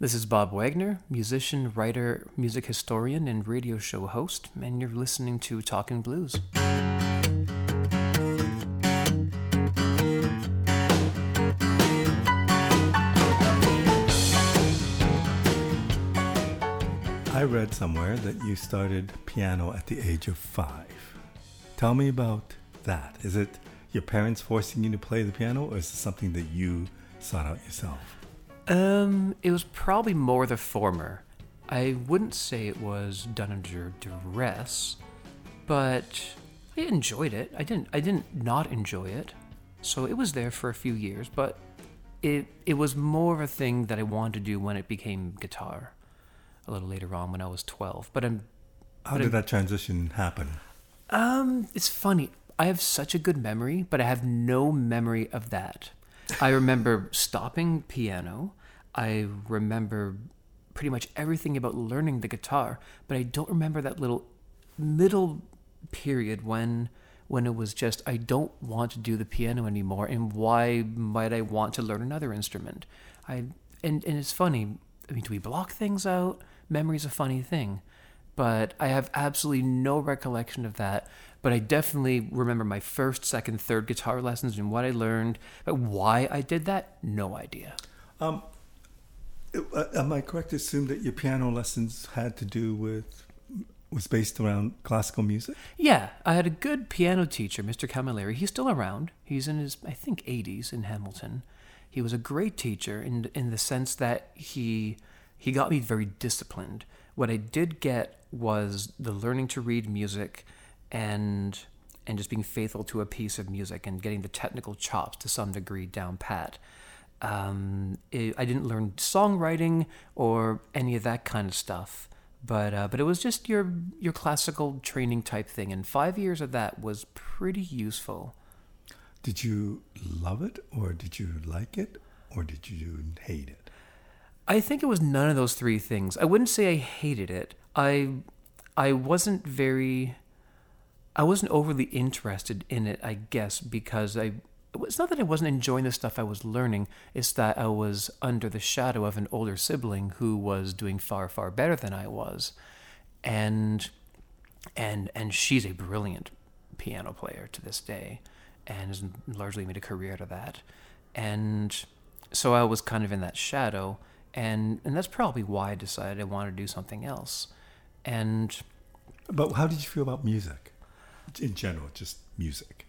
This is Bob Wegner, musician, writer, music historian, and radio show host, and you're listening to Talking Blues. I read somewhere that you started piano at the age of five. Tell me about that. Is it your parents forcing you to play the piano, or is it something that you sought out yourself? Um, it was probably more the former. I wouldn't say it was done under duress, but I enjoyed it. I didn't. I didn't not enjoy it. So it was there for a few years, but it it was more of a thing that I wanted to do when it became guitar. A little later on, when I was twelve. But I'm. How but did I'm- that transition happen? Um, it's funny. I have such a good memory, but I have no memory of that. I remember stopping piano. I remember pretty much everything about learning the guitar, but I don't remember that little middle period when when it was just I don't want to do the piano anymore and why might I want to learn another instrument? I and and it's funny. I mean, do we block things out? Memory's a funny thing but I have absolutely no recollection of that. But I definitely remember my first, second, third guitar lessons and what I learned. But why I did that, no idea. Um, Uh, am I correct to assume that your piano lessons had to do with was based around classical music? Yeah, I had a good piano teacher, Mr. Camilleri. He's still around. He's in his, I think, 80s in Hamilton. He was a great teacher in in the sense that he he got me very disciplined. What I did get was the learning to read music and and just being faithful to a piece of music and getting the technical chops to some degree down pat. Um, it, I didn't learn songwriting or any of that kind of stuff, but uh, but it was just your your classical training type thing, and five years of that was pretty useful. Did you love it, or did you like it, or did you hate it? I think it was none of those three things. I wouldn't say I hated it. I I wasn't very I wasn't overly interested in it, I guess, because I it's not that I wasn't enjoying the stuff I was learning, it's that I was under the shadow of an older sibling who was doing far far better than I was. And and and she's a brilliant piano player to this day and has largely made a career out of that. And so I was kind of in that shadow and and that's probably why I decided I wanted to do something else. And But how did you feel about music, in general, just music?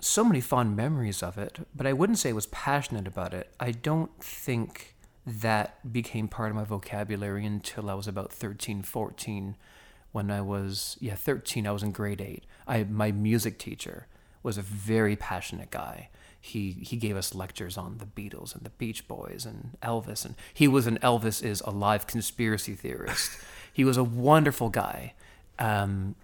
So many fond memories of it, but I wouldn't say I was passionate about it. I don't think that became part of my vocabulary until I was about 13, 14 when I was yeah, 13, I was in grade 8. I my music teacher was a very passionate guy. He he gave us lectures on the Beatles and the Beach Boys and Elvis and he was an Elvis is alive conspiracy theorist. he was a wonderful guy. Um,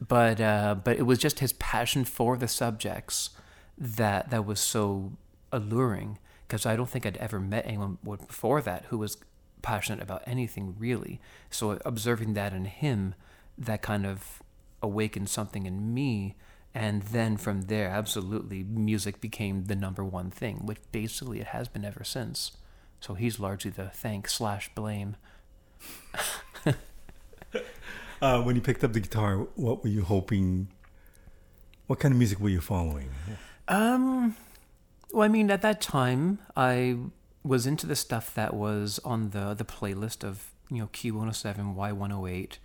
but uh, but it was just his passion for the subjects that that was so alluring because I don't think I'd ever met anyone before that who was passionate about anything really. So observing that in him, that kind of awakened something in me, and then from there, absolutely, music became the number one thing, which basically it has been ever since. So he's largely the thank slash blame. Uh, when you picked up the guitar, what were you hoping? What kind of music were you following? Um, well, I mean, at that time, I was into the stuff that was on the the playlist of you know Q107, Y108,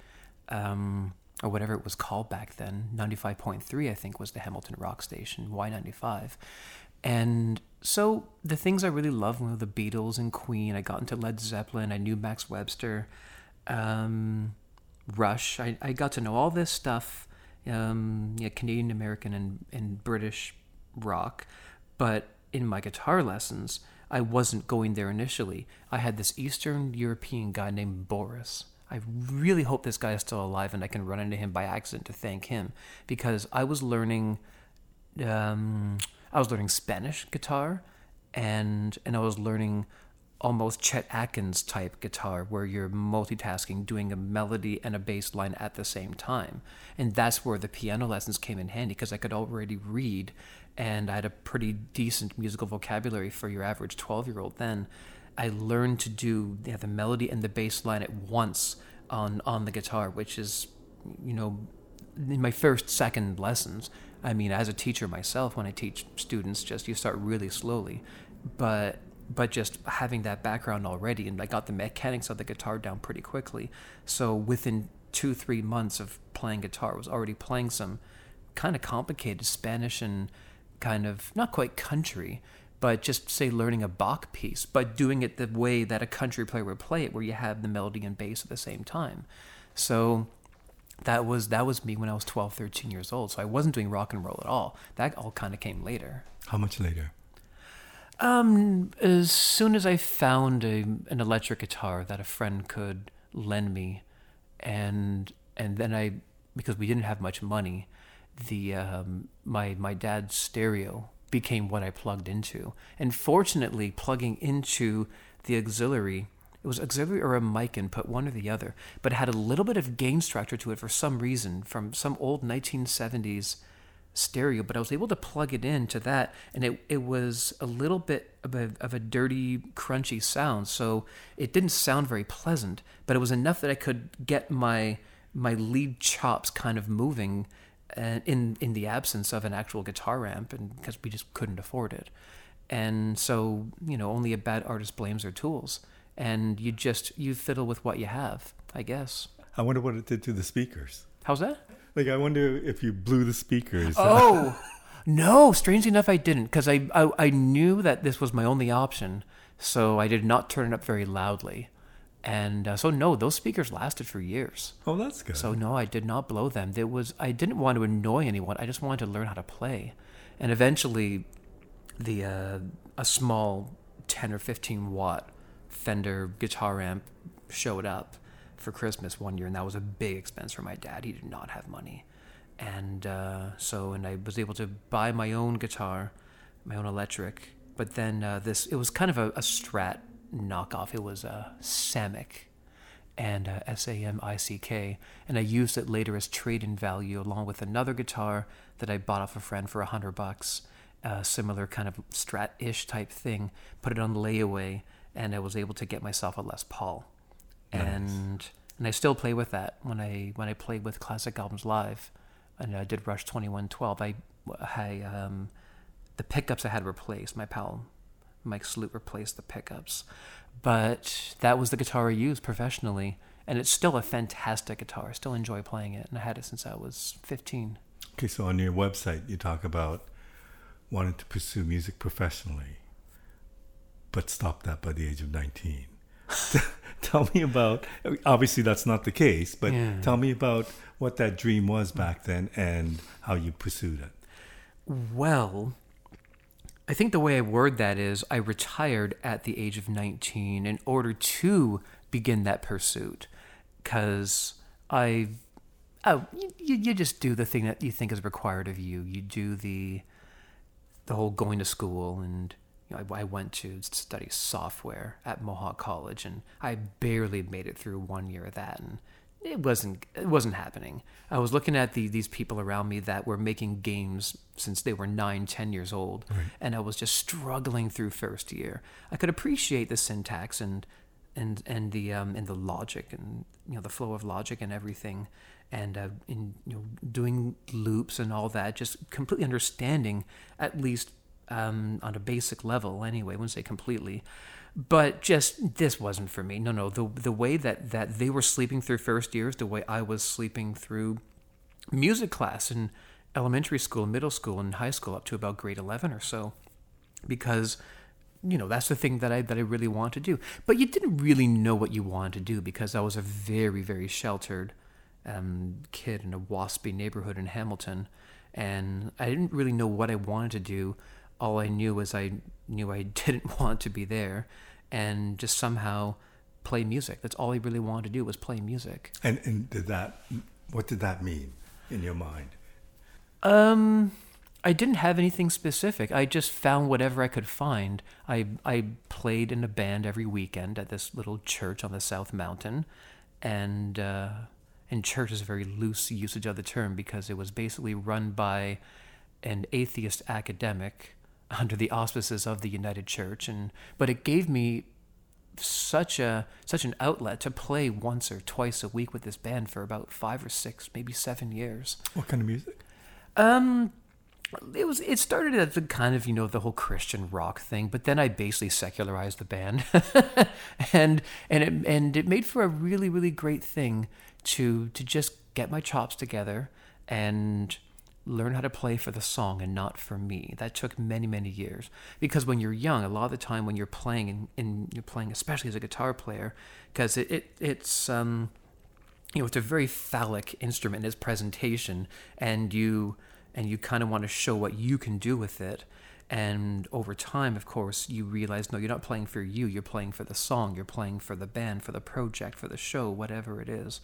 um, or whatever it was called back then. 95.3, I think, was the Hamilton rock station. Y95, and so the things I really loved were the Beatles and Queen. I got into Led Zeppelin. I knew Max Webster. Um, Rush. I, I got to know all this stuff, um, yeah, Canadian American and, and British rock, but in my guitar lessons, I wasn't going there initially. I had this Eastern European guy named Boris. I really hope this guy is still alive and I can run into him by accident to thank him because I was learning, um, I was learning Spanish guitar, and and I was learning almost Chet Atkins type guitar where you're multitasking, doing a melody and a bass line at the same time. And that's where the piano lessons came in handy because I could already read and I had a pretty decent musical vocabulary for your average 12 year old then. I learned to do yeah, the melody and the bass line at once on on the guitar, which is, you know, in my first second lessons. I mean, as a teacher myself, when I teach students, just you start really slowly, but but just having that background already, and I got the mechanics of the guitar down pretty quickly. So within two three months of playing guitar, I was already playing some kind of complicated Spanish and kind of not quite country, but just say learning a Bach piece, but doing it the way that a country player would play it, where you have the melody and bass at the same time. So that was that was me when I was 12, 13 years old. So I wasn't doing rock and roll at all. That all kind of came later. How much later? Um, as soon as I found a, an electric guitar that a friend could lend me, and and then I because we didn't have much money, the um, my my dad's stereo became what I plugged into, and fortunately, plugging into the auxiliary it was auxiliary or a mic input, one or the other, but it had a little bit of gain structure to it for some reason from some old 1970s stereo. But I was able to plug it into that, and it, it was a little bit of a, of a dirty, crunchy sound. So it didn't sound very pleasant, but it was enough that I could get my my lead chops kind of moving uh, in in the absence of an actual guitar amp, and because we just couldn't afford it. And so, you know, only a bad artist blames their tools and you just you fiddle with what you have, I guess. I wonder what it did to the speakers. How's that? Like I wonder if you blew the speakers. Oh. no, strangely enough I didn't because I, I I knew that this was my only option, so I did not turn it up very loudly. And uh, so no, those speakers lasted for years. Oh, that's good. So no, I did not blow them. There was I didn't want to annoy anyone. I just wanted to learn how to play. And eventually the uh, a small 10 or 15 watt Fender guitar amp showed up for Christmas one year, and that was a big expense for my dad. He did not have money, and uh, so and I was able to buy my own guitar, my own electric. But then uh, this it was kind of a, a Strat knockoff. It was a Samick, and uh, S A M I C K, and I used it later as trade-in value along with another guitar that I bought off a friend for a hundred bucks. A similar kind of Strat-ish type thing. Put it on layaway and I was able to get myself a Les Paul, nice. and and I still play with that when I when I played with classic albums live, and I did Rush Twenty One Twelve. I I um, the pickups I had replaced. My pal Mike Sloot replaced the pickups, but that was the guitar I used professionally, and it's still a fantastic guitar. I still enjoy playing it, and I had it since I was fifteen. Okay, so on your website you talk about wanting to pursue music professionally but stopped that by the age of 19. tell me about, obviously, that's not the case, but yeah. tell me about what that dream was back then and how you pursued it. Well, I think the way I word that is I retired at the age of 19 in order to begin that pursuit because I oh you, you just do the thing that you think is required of you you do the the whole going to school and you know, I, I, went to study software at Mohawk College, and I barely made it through one year of that, and it wasn't it wasn't happening. I was looking at the, these people around me that were making games since they were nine, ten years old, right. and I was just struggling through first year. I could appreciate the syntax and and and the um, and the logic and you know the flow of logic and everything, and uh, in you know doing loops and all that, just completely understanding at least um, on a basic level anyway. I wouldn't say completely, but just this wasn't for me. No, no. The the way that that they were sleeping through first years, the way I was sleeping through music class in elementary school, middle school, and high school up to about grade eleven or so, because you know that's the thing that I that I really want to do. But you didn't really know what you wanted to do because I was a very very sheltered um, kid in a waspy neighborhood in Hamilton, and I didn't really know what I wanted to do all I knew was I knew I didn't want to be there and just somehow play music. That's all I really wanted to do was play music. And and did that what did that mean in your mind? Um I didn't have anything specific. I just found whatever I could find. I I played in a band every weekend at this little church on the South Mountain, and uh, and church is a very loose usage of the term because it was basically run by an atheist academic under the auspices of the United Church, and but it gave me such a such an outlet to play once or twice a week with this band for about five or six, maybe seven years. What kind of music? Um, it was it started as the kind of you know the whole Christian rock thing, but then I basically secularized the band, and and it and it made for a really really great thing to to just get my chops together and learn how to play for the song and not for me. That took many many years because when you're young, a lot of the time when you're playing and, and you're playing, especially as a guitar player, because it, it it's um you know it's a very phallic instrument in its presentation, and you and you kind of want to show what you can do with it. And over time, of course, you realize no, you're not playing for you, you're playing for the song, you're playing for the band, for the project, for the show, whatever it is.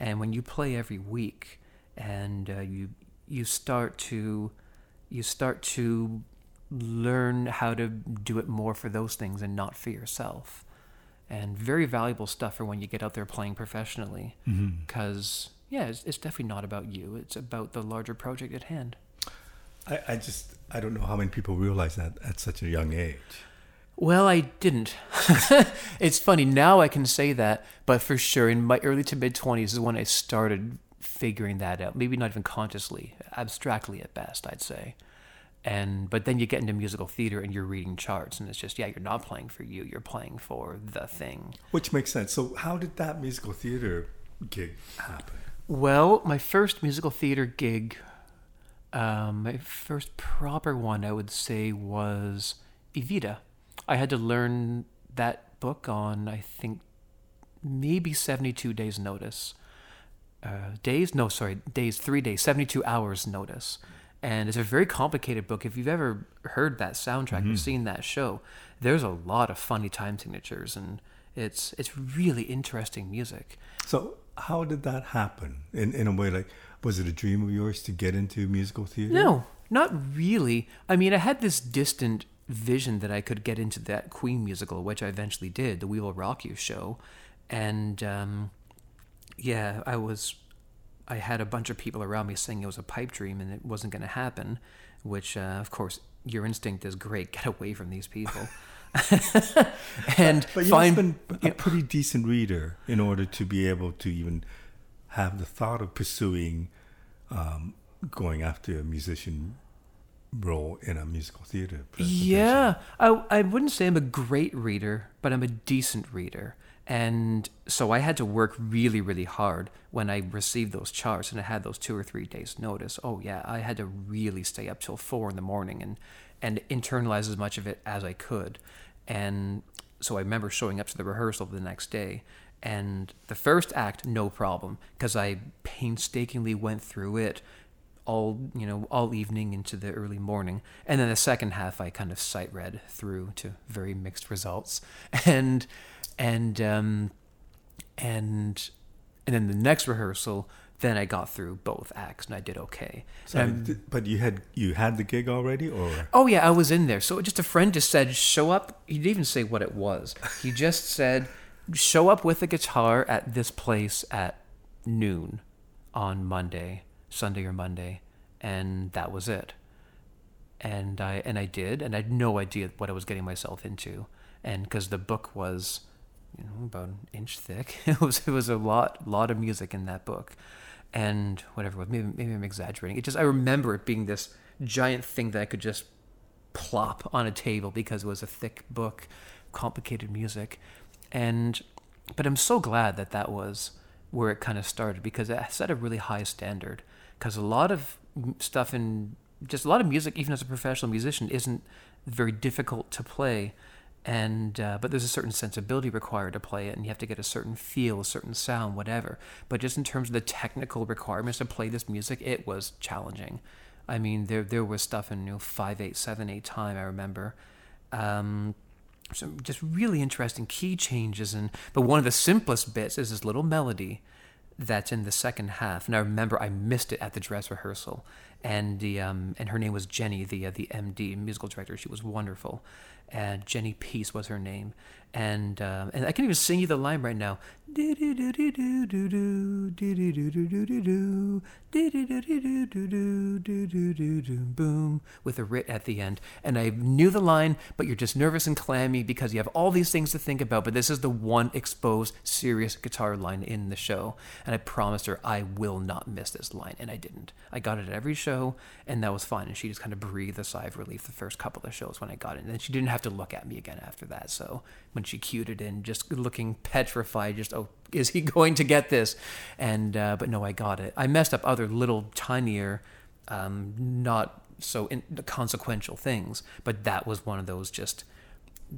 And when you play every week and uh, you, you start to you start to learn how to do it more for those things and not for yourself. And very valuable stuff for when you get out there playing professionally. Mm-hmm. Because yeah it's, it's definitely not about you. It's about the larger project at hand. I, I just I don't know how many people realize that at such a young age. well i didn't. It's funny now i can say that but for sure in my early to mid 20s is when i started figuring that out maybe not even consciously abstractly at best i'd say and but then you get into musical theater and you're reading charts and it's just yeah you're not playing for you you're playing for the thing Which makes sense. So how did that musical theater gig happen? Well, my first musical theater gig, um, my first proper one, I would say, was Evita. I had to learn that book on, I think, maybe 72 days' notice. Uh, days? No, sorry, days, three days, 72 hours' notice. And it's a very complicated book. If you've ever heard that soundtrack or seen that show, there's a lot of funny time signatures, and it's it's really interesting music. So how did that happen? In in a way, like was it a dream of yours to get into musical theater? No, not really. I mean, I had this distant vision that I could get into that Queen musical, which I eventually did, the We Will Rock You show, and um, yeah, I was. I had a bunch of people around me saying it was a pipe dream and it wasn't going to happen, which, uh, of course, your instinct is great. Get away from these people. and But you find been a pretty decent reader in order to be able to even have the thought of pursuing um, going after a musician role in a musical theater. Yeah, I I wouldn't say I'm a great reader, but I'm a decent reader. And so I had to work really, really hard when I received those charts and I had those two or three days notice. Oh yeah, I had to really stay up till four in the morning and and internalize as much of it as I could. And so I remember showing up to the rehearsal the next day and the first act, no problem, because I painstakingly went through it all you know all evening into the early morning and then the second half i kind of sight read through to very mixed results and and um and and then the next rehearsal then i got through both acts and i did okay So, Um, but you had you had the gig already, or Oh yeah, I was in there. So just a friend just said, "Show up." He didn't even say what it was. He just said, "Show up with a guitar at this place at noon on Monday, Sunday or Monday," and that was it. And I and I did, and I had no idea what I was getting myself into, and because the book was, you know, about an inch thick, it was it was a lot lot of music in that book, and whatever. Maybe maybe I'm exaggerating. It just I remember it being this giant thing that I could just plop on a table because it was a thick book, complicated music, and but I'm so glad that that was where it kind of started because it set a really high standard. Because a lot of stuff in just a lot of music, even as a professional musician, isn't very difficult to play. And uh, but there's a certain sensibility required to play it, and you have to get a certain feel, a certain sound, whatever. But just in terms of the technical requirements to play this music, it was challenging. I mean, there there was stuff in you know five eight seven eight time. I remember. Um, some just really interesting key changes and but one of the simplest bits is this little melody that's in the second half and i remember i missed it at the dress rehearsal and the um and her name was jenny the uh, the md musical director she was wonderful and jenny peace was her name. And um, and i can even sing you the line right now boom with a writ at the end. And I knew the line, but you're just nervous and clammy because you have all these things to think about. But this is the one exposed, serious guitar line in the show. And I promised her I will not miss this line. And I didn't. I got it at every show, and that was fine. And she just kind of breathed a sigh of relief the first couple of shows when I got it. And then she didn't have to look at me again after that. So when she cued it in, just looking petrified, just, oh, is he going to get this? And, uh, but no, I got it. I messed up other little tinier, um, not so in, consequential things, but that was one of those just,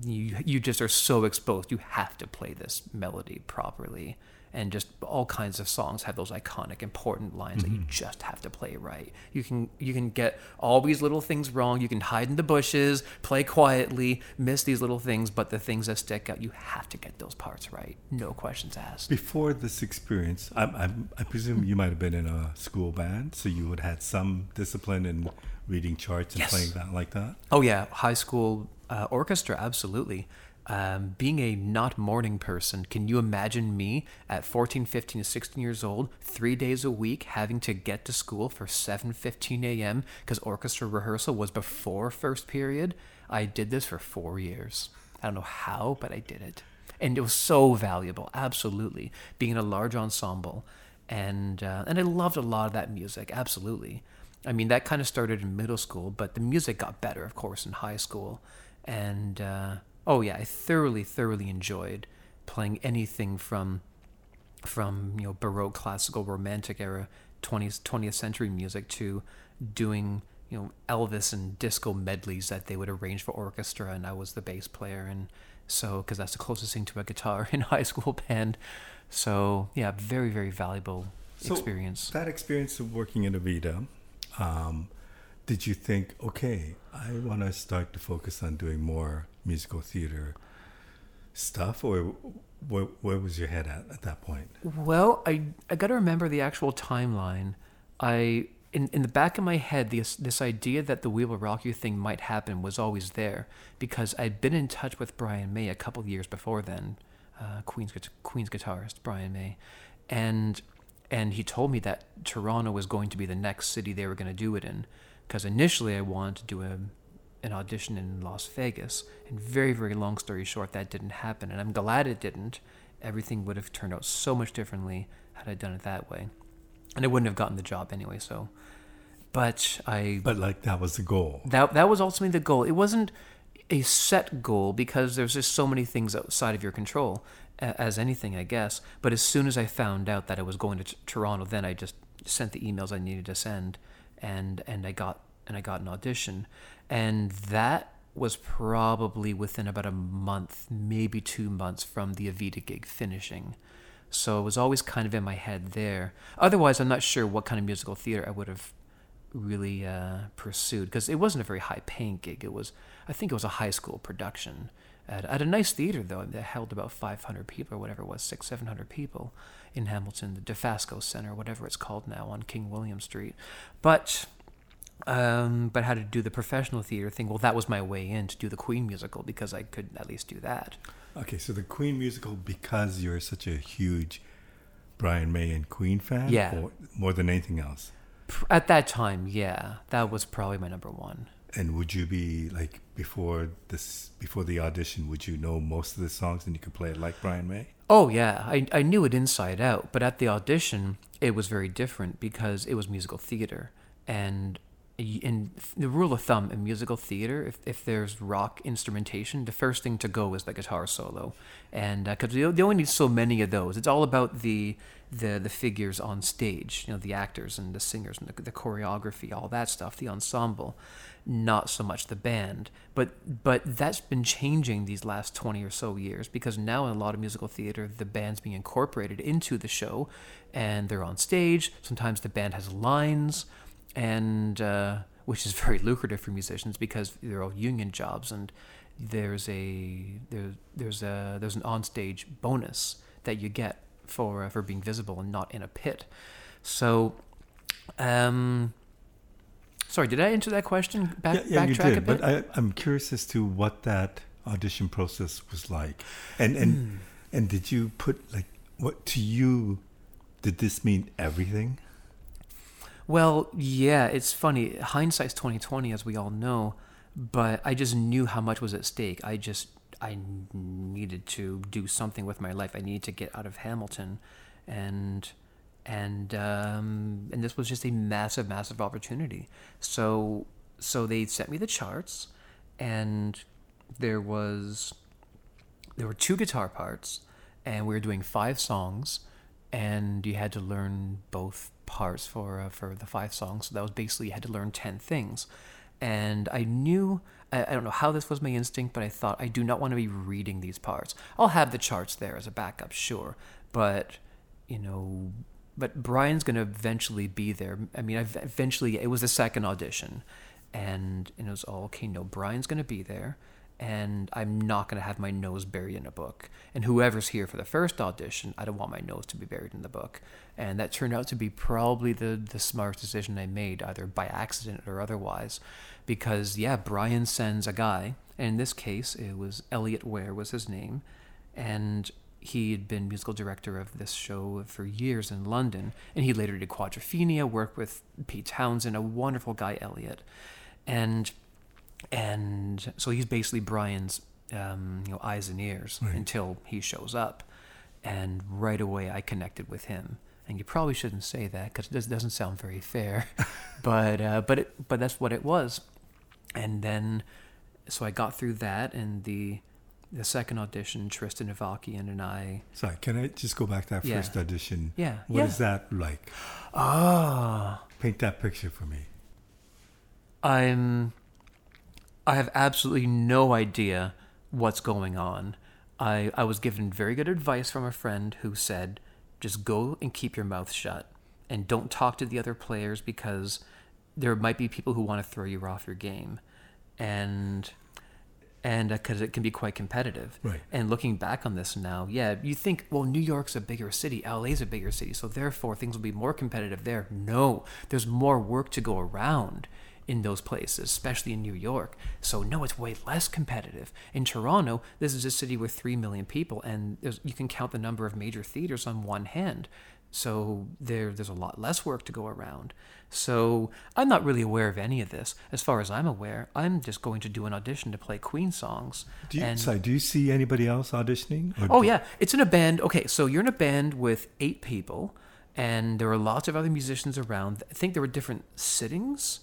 you, you just are so exposed. You have to play this melody properly and just all kinds of songs have those iconic important lines mm-hmm. that you mm-hmm. just have to play right you can you can get all these little things wrong you can hide in the bushes play quietly miss these little things but the things that stick out you have to get those parts right no questions asked before this experience i i i presume you might have been in a school band so you would have had some discipline in reading charts and yes. playing that like that oh yeah high school uh, orchestra absolutely um, being a not morning person, can you imagine me at 14, 15, 16 years old, three days a week, having to get to school for 7:15 a.m. because orchestra rehearsal was before first period? I did this for four years. I don't know how, but I did it, and it was so valuable. Absolutely, being in a large ensemble, and uh, and I loved a lot of that music. Absolutely. I mean, that kind of started in middle school, but the music got better, of course, in high school, and. Uh, oh yeah, I thoroughly, thoroughly enjoyed playing anything from from you know baroque, classical, romantic era, 20th 20th century music to doing you know Elvis and disco medleys that they would arrange for orchestra, and I was the bass player, and so because that's the closest thing to a guitar in high school band. So yeah, very very valuable so experience. That experience of working in Evita, um, did you think, okay, I want to start to focus on doing more musical theater stuff, or where, where was your head at at that point? Well, I I got to remember the actual timeline. I in in the back of my head, this this idea that the We Will Rock You thing might happen was always there because I'd been in touch with Brian May a couple years before then, uh, Queen's Queen's guitarist Brian May, and and he told me that Toronto was going to be the next city they were going to do it in because initially I wanted to do a an audition in Las Vegas. And very, very long story short, that didn't happen. And I'm glad it didn't. Everything would have turned out so much differently had I done it that way. And I wouldn't have gotten the job anyway, so. But I. But like that was the goal. That, that was ultimately the goal. It wasn't a set goal because there's just so many things outside of your control, as anything, I guess. But as soon as I found out that I was going to t- Toronto, then I just sent the emails I needed to send, and and I got and I got an audition. And that was probably within about a month, maybe two months from the Evita gig finishing. So it was always kind of in my head there. Otherwise, I'm not sure what kind of musical theater I would have really uh, pursued because it wasn't a very high paying gig. It was, I think it was a high school production at, at a nice theater though that held about 500 people or whatever it was, six, 700 people in Hamilton, the Dofasco Center, whatever it's called now on King William Street. But um, but how to do the professional theater thing. Well, that was my way in to do the Queen musical because I could at least do that. Okay, so the Queen musical because you're such a huge Brian May and Queen fan, yeah, more than anything else. At that time, yeah, that was probably my number one. And would you be like before this before the audition? Would you know most of the songs and you could play it like Brian May? Oh yeah, I I knew it inside out. But at the audition, it was very different because it was musical theater, and in the rule of thumb in musical theater, if, if there's rock instrumentation, the first thing to go is the guitar solo, and because uh, they only need so many of those, it's all about the the the figures on stage, you know, the actors and the singers and the, the choreography, all that stuff, the ensemble, not so much the band. But but that's been changing these last twenty or so years because now in a lot of musical theater, the band's being incorporated into the show, and they're on stage. Sometimes the band has lines and uh, which is very lucrative for musicians because they're all union jobs, and there's a there, there's a there's an onstage bonus that you get for uh, for being visible and not in a pit. So, um, sorry, did I answer that question? Back, yeah, yeah you did. But I, am curious as to what that audition process was like, and and mm. and did you put like what to you did this mean everything? Well, yeah, it's funny. Hindsight's twenty twenty, as we all know. But I just knew how much was at stake. I just I needed to do something with my life. I needed to get out of Hamilton, and and um, and this was just a massive, massive opportunity. So so they sent me the charts, and there was there were two guitar parts, and we were doing five songs, and you had to learn both parts for uh, for the five songs. So that was basically you had to learn ten things, and I knew. I, I don't know how this was my instinct, but I thought I do not want to be reading these parts. I'll have the charts there as a backup, sure, but you know, but Brian's going to eventually be there. I mean, eventually, it was the second audition, and, and it was all okay. No, Brian's going to be there, and I'm not going to have my nose buried in a book. And whoever's here for the first audition, I don't want my nose to be buried in the book. And that turned out to be probably the, the smartest decision I made, either by accident or otherwise. Because, yeah, Brian sends a guy, and in this case, it was Elliot Ware was his name. And he had been musical director of this show for years in London, and he later did Quadrophenia, worked with Pete Townshend, a wonderful guy, Elliot. And and so he's basically Brian's um, you know eyes and ears Right. until he shows up, and right away I connected with him. And you probably shouldn't say that because it doesn't sound very fair, but uh, but it, but that's what it was. And then, so I got through that, and the the second audition, Tristan Avakian and I. Sorry, can I just go back to that Yeah. first audition? Yeah, What yeah. is that like? Ah, Paint that picture for me. I'm I have absolutely no idea what's going on. I I was given very good advice from a friend who said just go and keep your mouth shut and don't talk to the other players because there might be people who want to throw you off your game and and uh, because it can be quite competitive. Right. And looking back on this now, yeah, you think, well, New York's a bigger city, LA's a bigger city, so therefore things will be more competitive there. No, there's more work to go around in those places, especially in New York. So no, it's way less competitive. In Toronto, this is a city with three million people, and there's, you can count the number of major theaters on one hand. So there, there's a lot less work to go around. So I'm not really aware of any of this. As far as I'm aware, I'm just going to do an audition to play Queen songs. Do you, and sorry, do you see anybody else auditioning? Oh yeah, it's in a band. Okay, so you're in a band with eight people, and there are lots of other musicians around. I think there were different sittings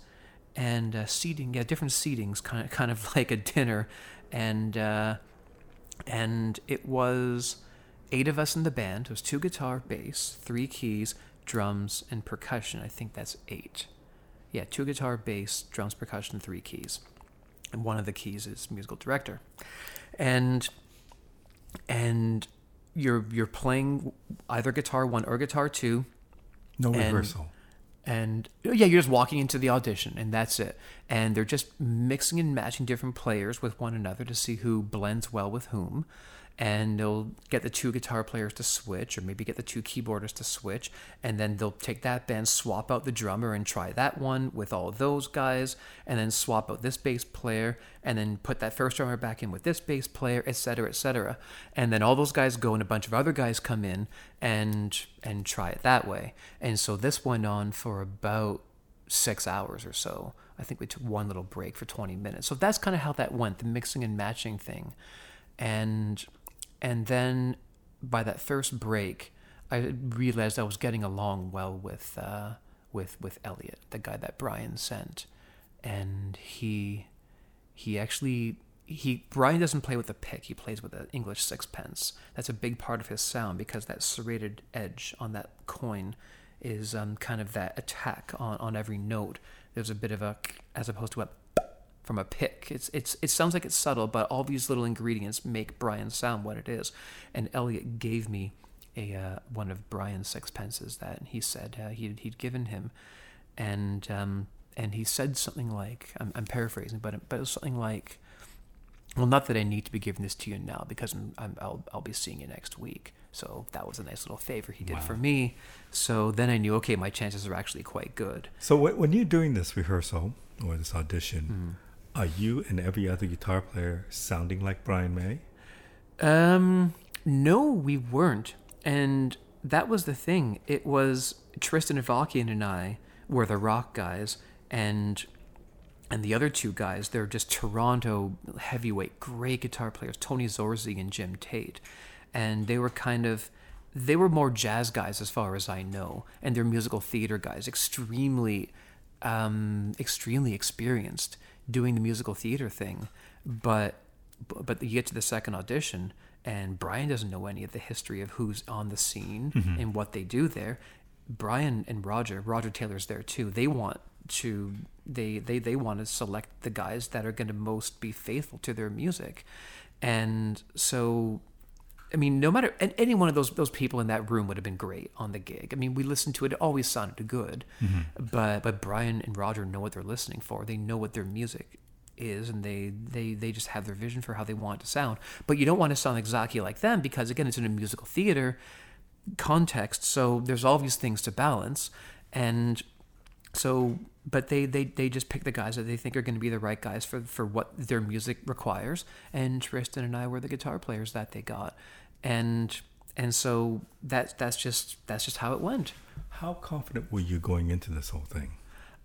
and uh, seating. Yeah, different seatings, kind of, kind of like a dinner, and uh, and it was eight of us in the band. It was two guitar, bass, three keys, drums, and percussion. I think that's eight. Yeah, two guitar, bass, drums, percussion, three keys, and one of the keys is musical director, and and you're you're playing either guitar one or guitar two No rehearsal. And yeah you're just walking into the audition and that's it. And they're just mixing and matching different players with one another to see who blends well with whom and they'll get the two guitar players to switch or maybe get the two keyboarders to switch and then they'll take that band swap out the drummer and try that one with all those guys and then swap out this bass player and then put that first drummer back in with this bass player etc etc and then all those guys go and a bunch of other guys come in and and try it that way. And so this went on for about six hours or so. I think we took one little break for 20 minutes. So that's kind of how that went the mixing and matching thing. And and then by that first break i realized i was getting along well with uh with with elliot the guy that brian sent and he he actually he Brian doesn't play with a pick. He plays with an English sixpence. That's a big part of his sound because that serrated edge on that coin is um, kind of that attack on, on every note. There's a bit of a as opposed to a from a pick. It's it's it sounds like it's subtle, but all these little ingredients make Brian sound what it is. And Elliot gave me a uh, one of Brian's sixpences that he said uh, he'd he'd given him, and um, and he said something like I'm, I'm paraphrasing, but but it was something like, well, not that I need to be giving this to you now because I'm, I'm I'll I'll be seeing you next week. So that was a nice little favor he did for me. So then I knew okay, my chances are actually quite good. So when, you're doing this rehearsal or this audition, Hmm. Are you and every other guitar player sounding like Brian May? Um, no, we weren't. and that was the thing. It was Tristan Avakian and I were the rock guys, and and the other two guys, they're just Toronto heavyweight, great guitar players, Tony Zorzi and Jim Tate, and they were kind of they were more jazz guys as far as I know, and they're musical theater guys, extremely, um, extremely experienced doing the musical theater thing. But but you get to the second audition, and Brian doesn't know any of the history of who's on the scene mm-hmm. and what they do there. Brian and Roger, Roger Taylor's there too. They want to they they they want to select the guys that are going to most be faithful to their music, and so I mean, no matter and any one of those those people in that room would have been great on the gig. I mean, we listened to it; it always sounded good. Mm-hmm. But but Brian and Roger know what they're listening for. They know what their music is, and they they they just have their vision for how they want it to sound. But you don't want to sound exactly like them because again, it's in a musical theater context. So there's all these things to balance, and so but they, they they just pick the guys that they think are going to be the right guys for for what their music requires and Tristan and I were the guitar players that they got and and so that's that's just that's just how it went how confident were you going into this whole thing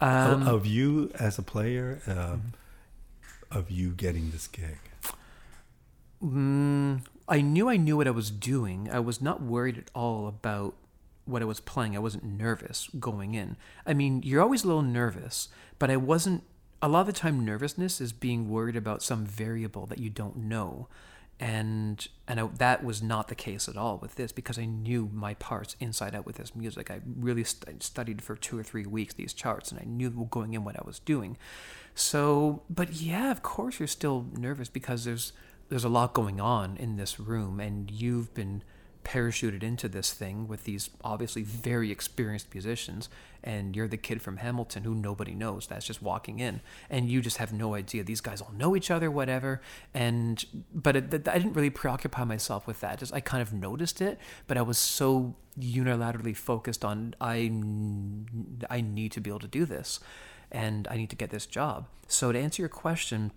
um, of you as a player uh, mm-hmm. of you getting this gig mm, I knew I knew what I was doing I was not worried at all about what I was playing. I wasn't nervous going in. I mean, you're always a little nervous, but I wasn't. A lot of the time, nervousness is being worried about some variable that you don't know, and and I, that was not the case at all with this because I knew my parts inside out with this music. I really st- studied for two or three weeks these charts, and I knew going in what I was doing. So, but yeah, of course, you're still nervous because there's there's a lot going on in this room, and you've been parachuted into this thing with these obviously very experienced musicians and you're the kid from Hamilton who nobody knows that's just walking in and you just have no idea. These guys all know each other whatever and but it, I didn't really preoccupy myself with that. Just I kind of noticed it but I was so unilaterally focused on I I need to be able to do this and I need to get this job. So to answer your question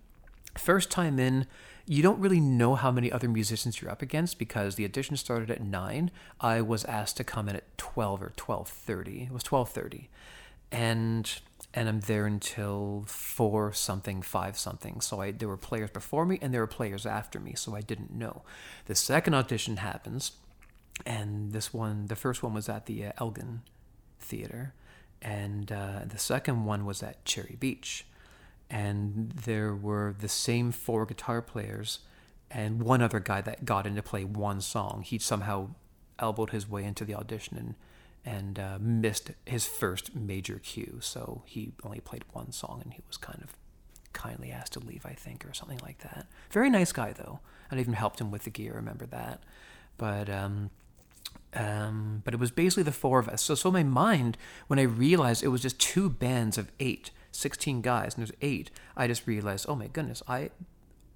first time in you don't really know how many other musicians you're up against because the audition started at 9 i was asked to come in at 12 or 12.30 it was 12.30 and and i'm there until 4 something 5 something. So I, there were players before me and there were players after me so i didn't know. The second audition happens and this one the first one was at the uh, elgin theater and uh, the second one was at cherry beach and there were the same four guitar players and one other guy that got in to play one song. He somehow elbowed his way into the audition and and uh, missed his first major cue, so he only played one song, and he was kind of kindly asked to leave, I think, or something like that. Very nice guy though, I even helped him with the gear. Remember that, but. Um, um, but it was basically the four of us. So, so my mind, when I realized it was just two bands of eight, 16 guys and there's eight, I just realized, oh my goodness, I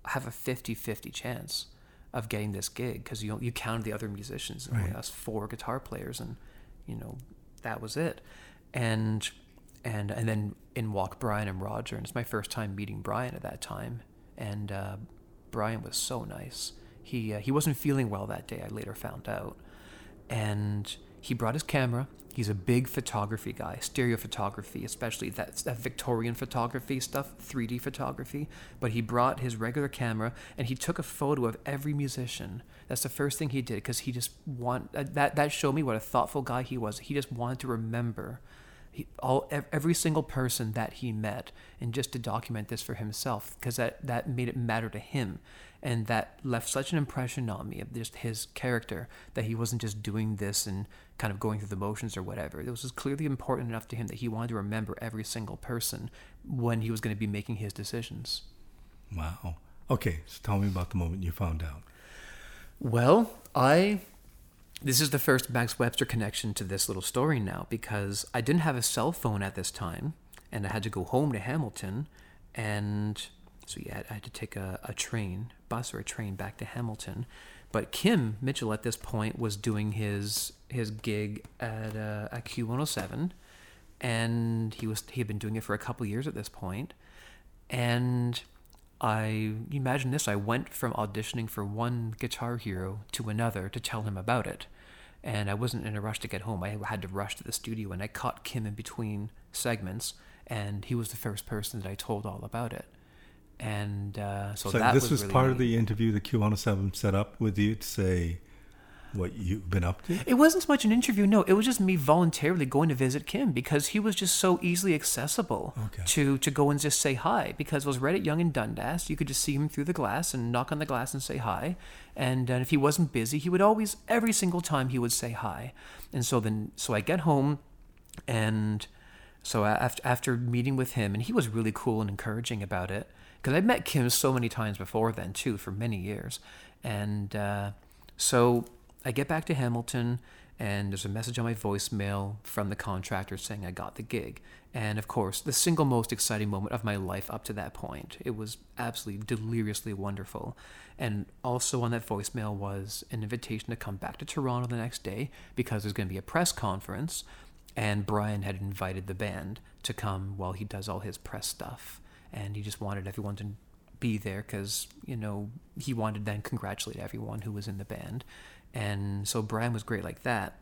have a 50 50 chance of getting this gig because you you counted the other musicians and right. us four guitar players and you know that was it. And and and then in walk Brian and Roger and it's my first time meeting Brian at that time and uh, Brian was so nice. He uh, he wasn't feeling well that day I later found out. And he brought his camera He's a big photography guy, stereo photography, especially that, that Victorian photography stuff, 3D photography. But he brought his regular camera and he took a photo of every musician. That's the first thing he did because he just want uh, that that showed me what a thoughtful guy he was. He just wanted to remember he, all every single person that he met and just to document this for himself because that that made it matter to him and that left such an impression on me of just his character that he wasn't just doing this and kind of going through the motions or whatever. It was just clearly important enough to him that he wanted to remember every single person when he was going to be making his decisions. Wow. Okay, so tell me about the moment you found out. Well, I this is the first Max Webster connection to this little story now because I didn't have a cell phone at this time and I had to go home to Hamilton and so yeah, I had to take a, a train, bus or a train back to Hamilton. But Kim Mitchell at this point was doing his his gig at uh, at Q107, and he was he had been doing it for a couple years at this point, and I imagine this. I went from auditioning for one Guitar Hero to another to tell him about it, and I wasn't in a rush to get home. I had to rush to the studio, and I caught Kim in between segments, and he was the first person that I told all about it. And uh, so, So this was, was really part neat. of the interview that Q107 set up with you to say what you've been up to. It wasn't so much an interview, no. It was just me voluntarily going to visit Kim because he was just so easily accessible Okay. to to go and just say hi. Because it was right at Yonge and Dundas, you could just see him through the glass and knock on the glass and say hi. And uh, if he wasn't busy, he would always, every single time, he would say hi. And so then, so I get home, and so after after meeting with him, and he was really cool and encouraging about it because I'd met Kim so many times before then too, for many years, and uh, so I get back to Hamilton, and there's a message on my voicemail from the contractor saying I got the gig, and of course the single most exciting moment of my life up to that point. It was absolutely deliriously wonderful, and also on that voicemail was an invitation to come back to Toronto the next day because there's going to be a press conference and Brian had invited the band to come while he does all his press stuff, and he just wanted everyone to be there because you know he wanted to then congratulate everyone who was in the band, and so Brian was great like that.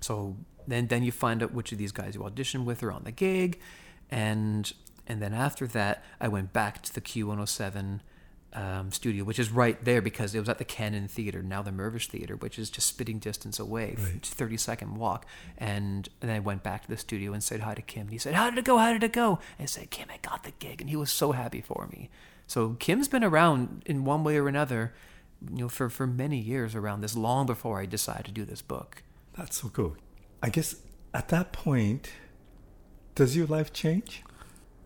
So then then you find out which of these guys you audition with are on the gig, and and then after that I went back to the Q107 um, studio, which is right there because it was at the Canon Theater, now the Mirvish Theater, which is just spitting distance away, Right. thirty second walk. And, and then I went back to the studio and said hi to Kim. And he said, "How did it go? How did it go?" And I said, "Kim, I got the gig," and he was so happy for me. So Kim's been around in one way or another, you know, for for many years around this, long before I decided to do this book. That's so cool. I guess at that point, does your life change?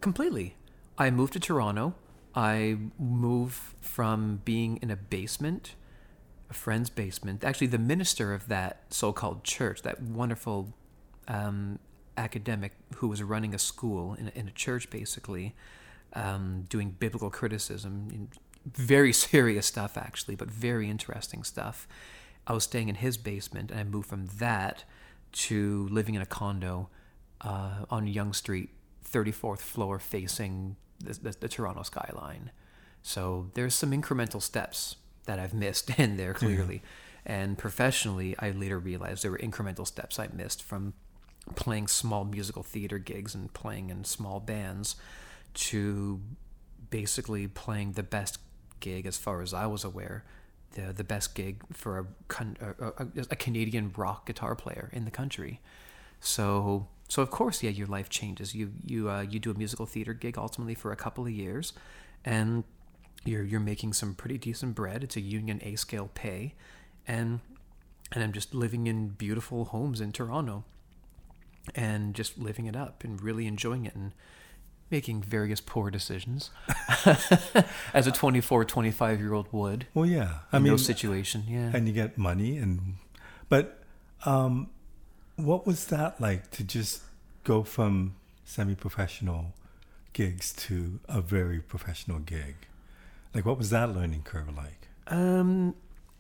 Completely. I moved to Toronto. I move from being in a basement, a friend's basement. Actually, the minister of that so called church, that wonderful um, academic who was running a school in a, in a church, basically, um, doing biblical criticism, very serious stuff, actually, but very interesting stuff. I was staying in his basement, and I moved from that to living in a condo uh, on Yonge Street, 34th floor, facing the, the, the Toronto skyline. So there's some incremental steps that I've missed in there clearly. And professionally, I later realized there were incremental steps I missed from playing small musical theater gigs and playing in small bands to basically playing the best gig as far as I was aware, the the best gig for a, a, a Canadian rock guitar player in the country. So so of course, yeah, your life changes. You you uh, you do a musical theater gig ultimately for a couple of years, and you're you're making some pretty decent bread. It's a union A scale pay, and and I'm just living in beautiful homes in Toronto, and just living it up and really enjoying it and making various poor decisions as a 24 25 year old would Well, yeah. I in mean, those situation yeah and you get money, and but um, what was that like to just go from semi-professional gigs to a very professional gig? Like, what was that learning curve like? Um,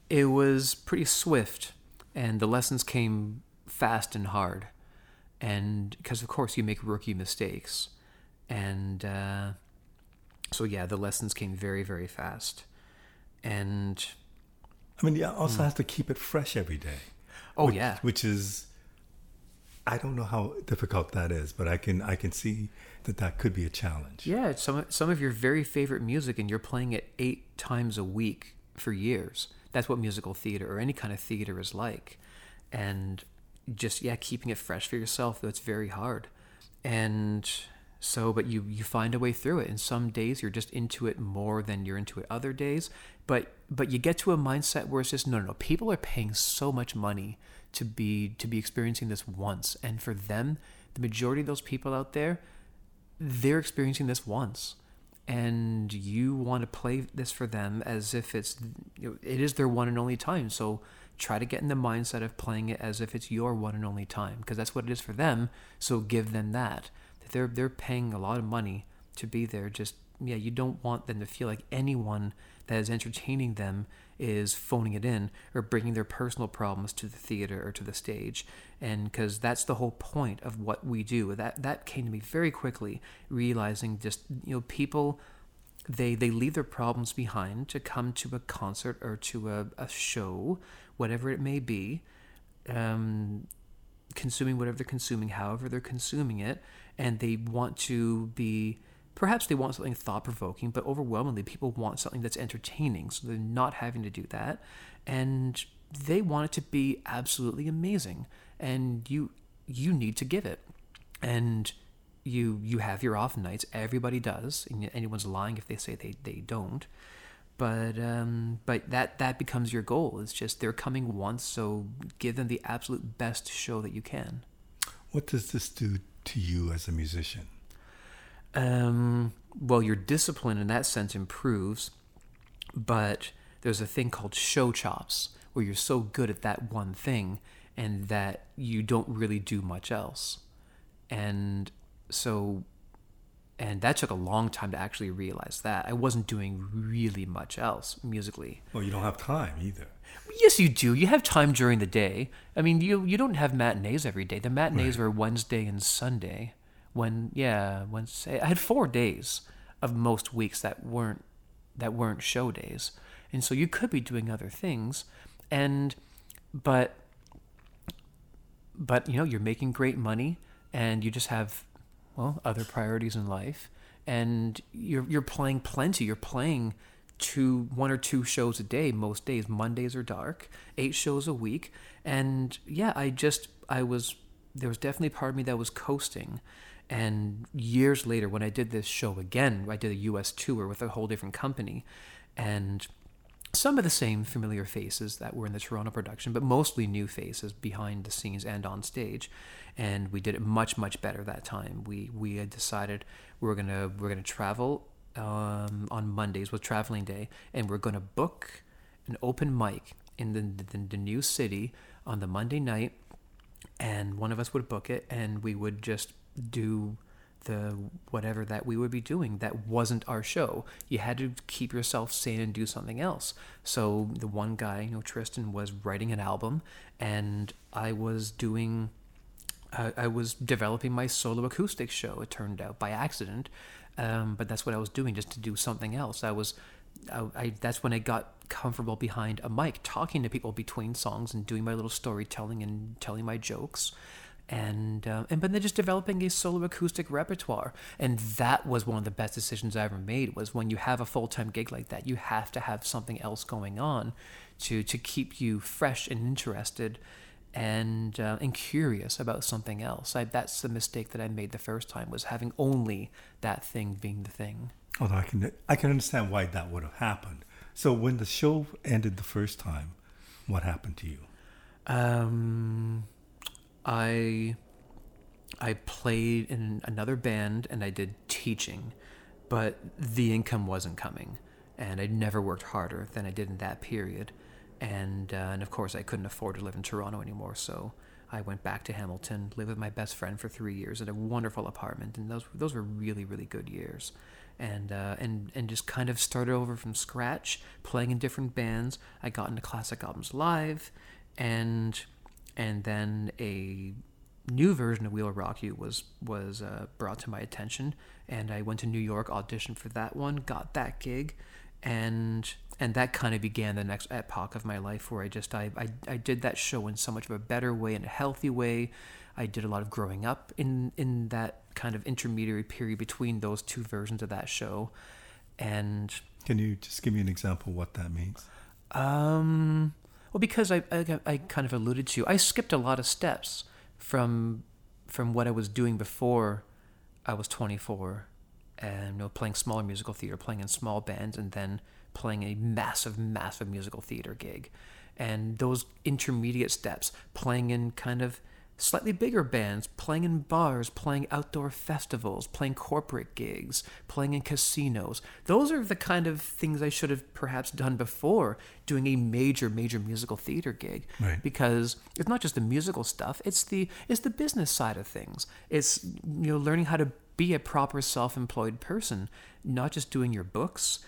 it was pretty swift, and the lessons came fast and hard, and because of course you make rookie mistakes, and uh, so yeah, the lessons came very very fast, and I mean, you also have to keep it fresh every day. oh which, yeah, which is I don't know how difficult that is, but I can I can see that that could be a challenge. yeah, some some of your very favorite music, and you're playing it eight times a week for years. That's what musical theater or any kind of theater is like, and just yeah, keeping it fresh for yourself. though it's very hard, and so but you you find a way through it. And some days you're just into it more than you're into it other days. But but you get to a mindset where it's just no no no. People are paying so much money to be to be experiencing this once, and for them, the majority of those people out there they're experiencing this once. And you want to play this for them as if it's you know, it is their one and only time. So try to get in the mindset of playing it as if it's your one and only time because that's what it is for them. So give them that. They're they're paying a lot of money to be there. Just yeah you don't want them to feel like anyone that is entertaining them is phoning it in or bringing their personal problems to the theater or to the stage and because that's the whole point of what we do that that came to me very quickly realizing just you know people they they leave their problems behind to come to a concert or to a, a show whatever it may be um, consuming whatever they're consuming, however they're consuming it, and they want to be. Perhaps they want something thought provoking, but overwhelmingly, people want something that's entertaining. So they're not having to do that, and they want it to be absolutely amazing. And you you need to give it, and you you have your off nights. Everybody does, and anyone's lying if they say they they don't but um, but that that becomes your goal. It's just they're coming once, so give them the absolute best show that you can. What does this do to you as a musician? Um, well, your discipline in that sense improves, but there's a thing called show chops where you're so good at that one thing and that you don't really do much else. And so and that took a long time to actually realize that I wasn't doing really much else musically. Well, you don't have time either. Yes, you do. You have time during the day. I mean, you you don't have matinees every day. The matinees Right. were Wednesday and Sunday. When yeah, Wednesday. I had four days of most weeks that weren't that weren't show days, and so you could be doing other things, and but but you know you're making great money, and you just have well other priorities in life, and you're you're playing plenty. You're playing two one or two shows a day most days. Mondays are dark eight shows a week. And yeah i just i was there was definitely part of me that was coasting and years later when i did this show again i did a us tour with a whole different company and some of the same familiar faces that were in the Toronto production, but mostly new faces behind the scenes and on stage. And we did it much, much better that time. We we had decided we were gonna we we're gonna travel um, on Mondays with traveling day, and we're gonna book an open mic in the, the the new city on the Monday night, and one of us would book it, and we would just do the whatever that we would be doing that wasn't our show. You had to keep yourself sane and do something else. So the one guy, you know, Tristan was writing an album and I was doing I I was developing my solo acoustic show. It turned out by accident, um, but that's what I was doing just to do something else. I was, I, I that's when I got comfortable behind a mic, talking to people between songs and doing my little storytelling and telling my jokes, and uh, and but then just developing a solo acoustic repertoire. And that was one of the best decisions I ever made. Was when you have a full time gig like that, you have to have something else going on, to to keep you fresh and interested and uh, and curious about something else. I, that's the mistake that I made the first time was having only that thing being the thing. Although I can I can understand why that would have happened. So when the show ended the first time, what happened to you? Um, I I played in another band and I did teaching, but the income wasn't coming, and I'd never worked harder than I did in that period, and uh, and of course I couldn't afford to live in Toronto anymore, so. I went back to Hamilton, lived with my best friend for three years in a wonderful apartment, and those those were really really good years, and uh, and and just kind of started over from scratch, playing in different bands. I got into classic albums live, and and then a new version of We'll Rock You was was uh, brought to my attention, and I went to New York, auditioned for that one, got that gig, and and that kind of began the next epoch of my life where I just I, I I did that show in so much of a better way and a healthy way. I did a lot of growing up in in that kind of intermediary period between those two versions of that show, and Can you just give me an example of what that means? um, well, because I, I I kind of alluded to, I skipped a lot of steps from from what I was doing before I was 24, and you know, playing smaller musical theater, playing in small bands, and then playing a massive, massive musical theater gig, and those intermediate steps, playing in kind of slightly bigger bands, playing in bars, playing outdoor festivals, playing corporate gigs, playing in casinos. Those are the kind of things I should have perhaps done before doing a major, major musical theater gig. Right. Because it's not just the musical stuff, it's the it's the business side of things. It's you know learning how to be a proper self-employed person, not just doing your books,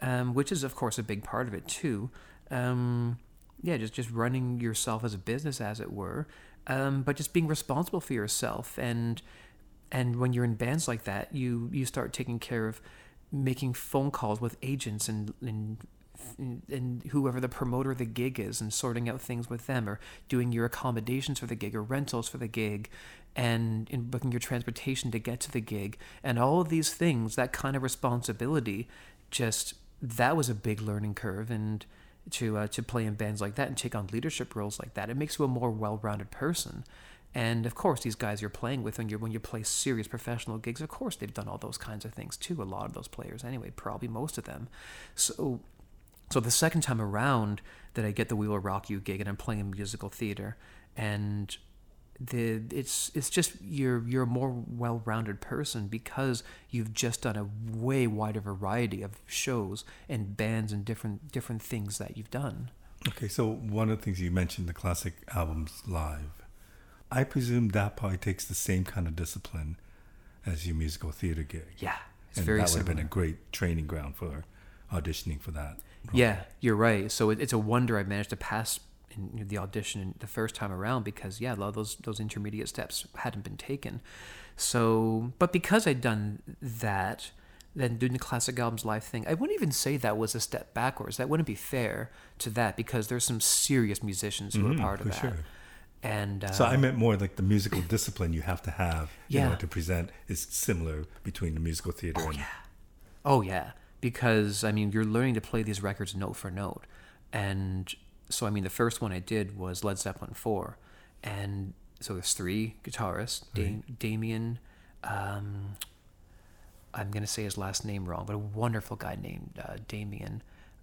um, which is of course a big part of it too. Um, yeah, just just running yourself as a business, as it were, um, but just being responsible for yourself. And and when you're in bands like that, you you start taking care of making phone calls with agents and, and and whoever the promoter of the gig is and sorting out things with them or doing your accommodations for the gig or rentals for the gig and in booking your transportation to get to the gig and all of these things that kind of responsibility just that was a big learning curve and to uh, to play in bands like that and take on leadership roles like that it makes you a more well-rounded person. And of course these guys you're playing with when you when you play serious professional gigs of course they've done all those kinds of things too a lot of those players anyway probably most of them. So so the second time around that I get the We Will Rock You gig and I'm playing in musical theater and the it's it's just you're you're a more well-rounded person because you've just done a way wider variety of shows and bands and different different things that you've done. Okay, so one of the things you mentioned the classic albums live. I presume that probably takes the same kind of discipline as your musical theater gig. Yeah, it's and very that would similar. have been a great training ground for auditioning for that. role. Yeah, you're right. So it, it's a wonder I managed to pass in the audition the first time around because yeah, a lot of those those intermediate steps hadn't been taken. So, but because I'd done that, then doing the classic albums live thing, I wouldn't even say that was a step backwards. That wouldn't be fair to that because there's some serious musicians who Mhm, are part of for that. sure. And uh, So I meant more like the musical discipline you have to have in Yeah. order to present is similar between the musical theater Oh, and Oh yeah, because I mean you're learning to play these records note for note, and so I mean the first one I did was Led Zeppelin four, and so there's three guitarists, da- Damien, um, I'm gonna say his last name wrong, but a wonderful guy named uh, Damien,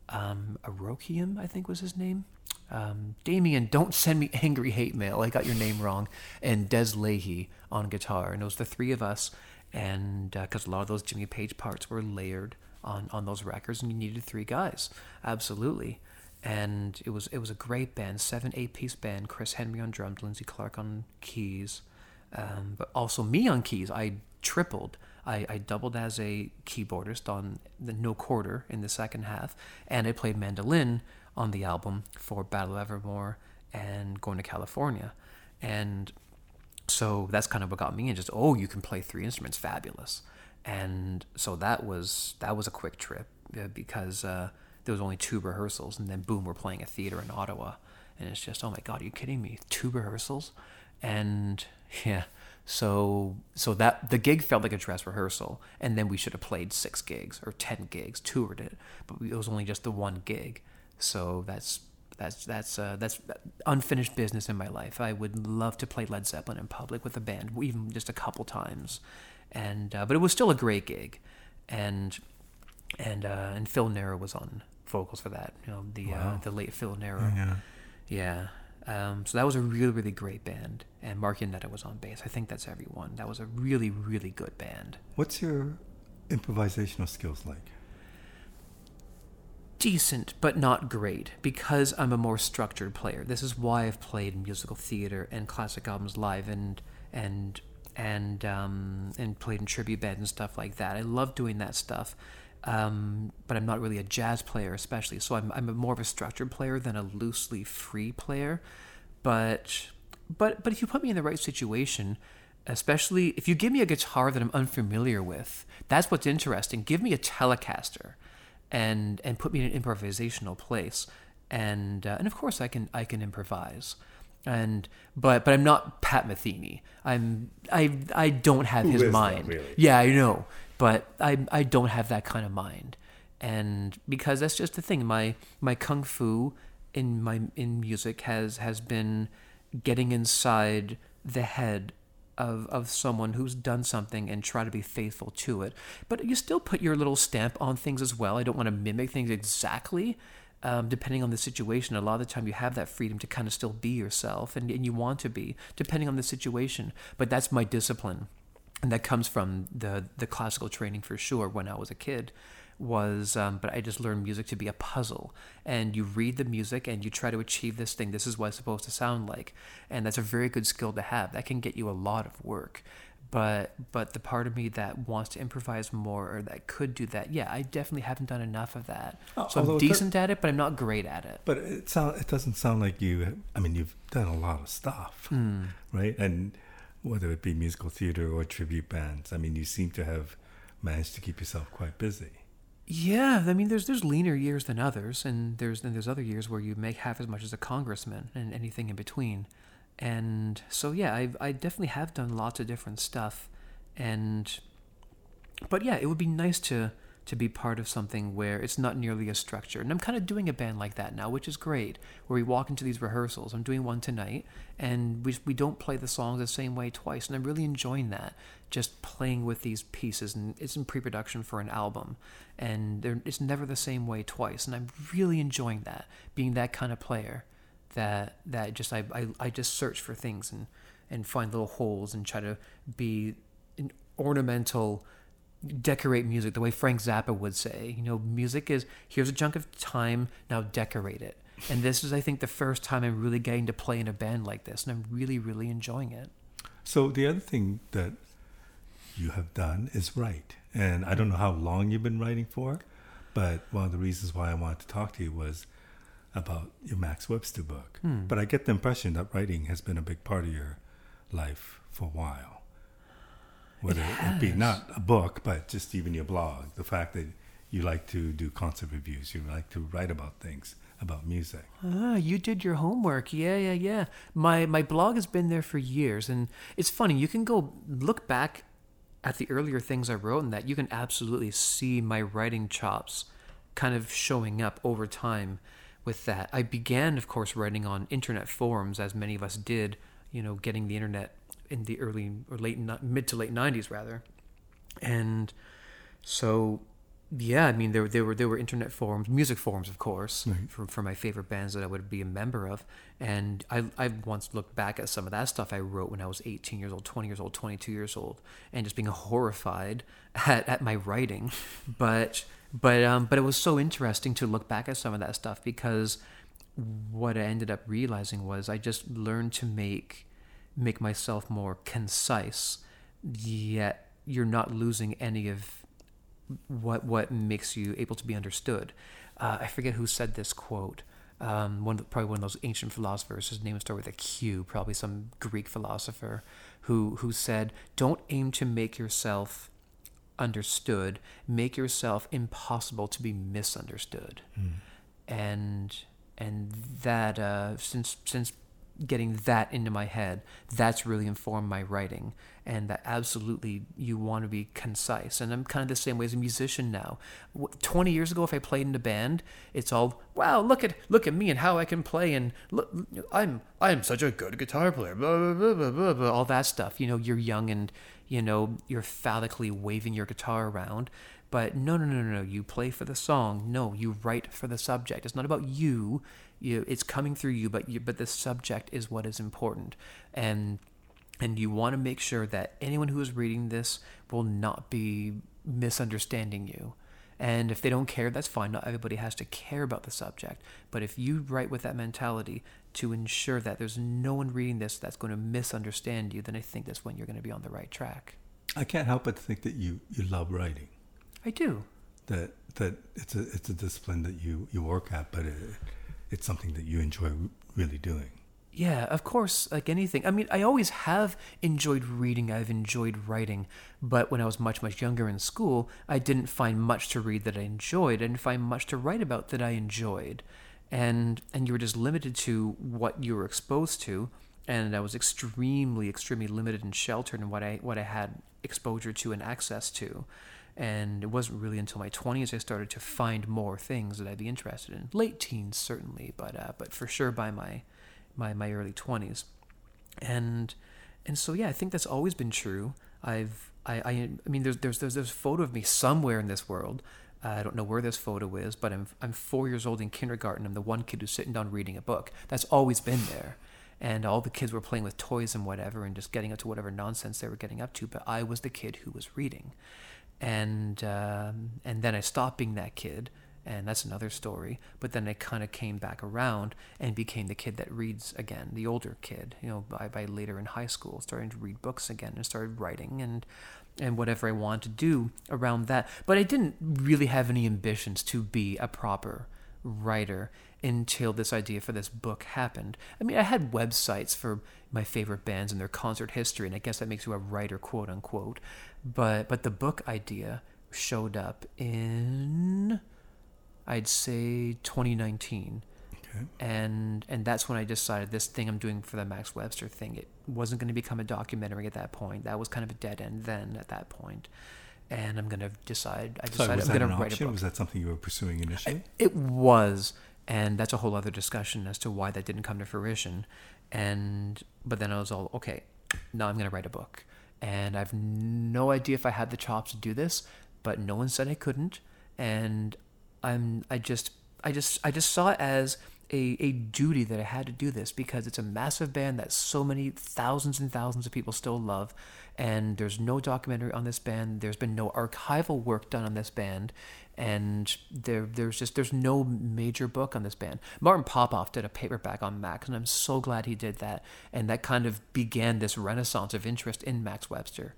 um, Arokium I think was his name. Um, Damien, don't send me angry hate mail. I got your name wrong. And Des Leahy on guitar, and it was the three of us. And because a lot of those Jimmy Page parts were layered on on those records, and you needed three guys, absolutely. And it was it was a great band, seven eight piece band. Chris Henry on drums, Lindsey Clark on keys, um, but also me on keys. I tripled. I, I doubled as a keyboardist on the no quarter in the second half, and I played mandolin on the album for Battle Evermore and Going to California, and so that's kind of what got me in. Just oh, you can play three instruments, fabulous. And so that was that was a quick trip uh, because uh, there was only two rehearsals, and then boom, we're playing a theater in Ottawa, and it's just oh my god, are you kidding me? Two rehearsals, and yeah. So so that the gig felt like a dress rehearsal, and then we should have played six gigs or ten gigs, toured it, but it was only just the one gig. So that's that's that's uh, that's unfinished business in my life. I would love to play Led Zeppelin in public with a band, even just a couple times, and uh, but it was still a great gig, and and uh, and Phil Naro was on vocals for that. You know the uh, the late Phil Naro. yeah. Yeah. Um, so that was a really, really great band. And Mark Yanetta was on bass. I think that's everyone. That was a really, really good band. What's your improvisational skills like? Decent, but not great, because I'm a more structured player. This is why I've played musical theater and classic albums live and and and um, and played in tribute bands and stuff like that. I love doing that stuff. Um, but I'm not really a jazz player, especially. So I'm I'm a more of a structured player than a loosely free player. But but but if you put me in the right situation, especially if you give me a guitar that I'm unfamiliar with, that's what's interesting. Give me a Telecaster, and and put me in an improvisational place, and uh, and of course I can I can improvise, and but but I'm not Pat Metheny. I'm I I don't have Who his mind. really? Yeah, I know, but I I don't have that kind of mind, and because that's just the thing. My my kung fu in my in music has has been getting inside the head of of someone who's done something and try to be faithful to it. But you still put your little stamp on things as well. I don't want to mimic things exactly. Um, depending on the situation, a lot of the time you have that freedom to kind of still be yourself, and, and you want to be, depending on the situation. But that's my discipline and that comes from the the classical training for sure when I was a kid was um, but I just learned music to be a puzzle. And you read the music and you try to achieve this thing. This is what it's supposed to sound like. And that's a very good skill to have. That can get you a lot of work. But but the part of me that wants to improvise more or that could do that yeah I definitely haven't done enough of that. Oh, so I'm although it does- decent at it but I'm not great at it. But it sound it doesn't sound like you. I mean, you've done a lot of stuff, right? And whether it be musical theater or tribute bands, I mean, you seem to have managed to keep yourself quite busy. Yeah, I mean, there's there's leaner years than others, and there's there's other years where you make half as much as a congressman, and anything in between. And so yeah, I I definitely have done lots of different stuff, and but yeah, it would be nice to to be part of something where it's not nearly as structured. And I'm kind of doing a band like that now, which is great. Where we walk into these rehearsals. I'm doing one tonight, and we we don't play the songs the same way twice, and I'm really enjoying that. Just playing with these pieces, and it's in pre-production for an album, and it's never the same way twice, and I'm really enjoying that. Being that kind of player, that that just I I, I just search for things and and find little holes and try to be an ornamental decorate music the way Frank Zappa would say. You know, music is here's a chunk of time, now decorate it. And this is, I think, the first time I'm really getting to play in a band like this, and I'm really, really enjoying it. So the other thing that you have done is write, and I don't know how long you've been writing for, but one of the reasons why I wanted to talk to you was about your Max Webster book. Hmm. But I get the impression that writing has been a big part of your life for a while whether it, it be not a book, but just even your blog. The fact that you like to do concert reviews, you like to write about things about music. Ah, you did your homework. Yeah, yeah, yeah. My my blog has been there for years, and it's funny. You can go look back at the earlier things I wrote, and that you can absolutely see my writing chops kind of showing up over time. With that, I began, of course, writing on internet forums, as many of us did. You know, getting the internet in the early or late mid to late 90s rather. And so yeah i mean there, there were there were internet forums music forums of course right. for, for my favorite bands that i would be a member of. And I, I once looked back at some of that stuff i wrote when i was 18 years old 20 years old 22 years old and just being horrified at, at my writing. But but um but it was so interesting to look back at some of that stuff because what i ended up realizing was i just learned to make make myself more concise, yet you're not losing any of what what makes you able to be understood. Uh, I forget who said this quote. Um, one probably one of those ancient philosophers. His name is started with a Q. Probably some Greek philosopher who who said, "Don't aim to make yourself understood. Make yourself impossible to be misunderstood." Mm. And and that uh, since since getting that into my head that's really informed my writing and that absolutely you want to be concise. And i'm kind of the same way as a musician now. 20 years ago if i played in a band it's all wow look at look at me and how i can play and look i'm i'm such a good guitar player blah, blah, blah, blah, all that stuff. You know you're young and you know you're phallically waving your guitar around but no no no no. You play for the song. No you write for the subject. It's not about you you it's coming through you but you but the subject is what is important. And and you want to make sure that anyone who is reading this will not be misunderstanding you. And if they don't care that's fine. Not everybody has to care about the subject. But if you write with that mentality to ensure that there's no one reading this that's going to misunderstand you then i think that's when you're going to be on the right track. I can't help but think that you you love writing. I do. That that it's a it's a discipline that you you work at but it it's something that you enjoy really doing. Yeah, of course, like anything. I mean, I always have enjoyed reading, I've enjoyed writing, but when I was much, much younger in school, I didn't find much to read that I enjoyed. I didn't find much to write about that I enjoyed. And and you were just limited to what you were exposed to, and I was extremely, extremely limited and sheltered in what I what I had exposure to and access to. And it wasn't really until my 20s I started to find more things that I'd be interested in. Late teens, certainly, but uh, but for sure by my, my my early 20s. And and so yeah, I think that's always been true. I've I I, I mean there's there's there's there's a photo of me somewhere in this world. Uh, I don't know where this photo is, but I'm I'm four years old in kindergarten. I'm the one kid who's sitting down reading a book. That's always been there and all the kids were playing with toys and whatever and just getting up to whatever nonsense they were getting up to but i was the kid who was reading and um, and then I stopped being that kid, and that's another story. But then I kind of came back around and became the kid that reads again, the older kid. You know, by by later in high school, starting to read books again and started writing and and whatever I wanted to do around that. But I didn't really have any ambitions to be a proper writer until this idea for this book happened. I mean, I had websites for my favorite bands and their concert history, and I guess that makes you a writer, quote unquote. But but the book idea showed up in, I'd say 2019. Okay. and and that's when I decided this thing I'm doing for the Max Webster thing. It wasn't going to become a documentary at that point. That was kind of a dead end then at that point, and I'm going to decide. I decided was I'm that going to write a book. Was that something you were pursuing initially? It was, and that's a whole other discussion as to why that didn't come to fruition. And but then I was all okay. Now I'm going to write a book, and I've no idea if I had the chops to do this, but no one said I couldn't, and I'm I just I just I just saw it as a, a duty that I had to do this because it's a massive band that so many thousands and thousands of people still love. And there's no documentary on this band. There's been no archival work done on this band. And there there's just there's no major book on this band. Martin Popoff did a paperback on Max, and I'm so glad he did that. And that kind of began this renaissance of interest in Max Webster.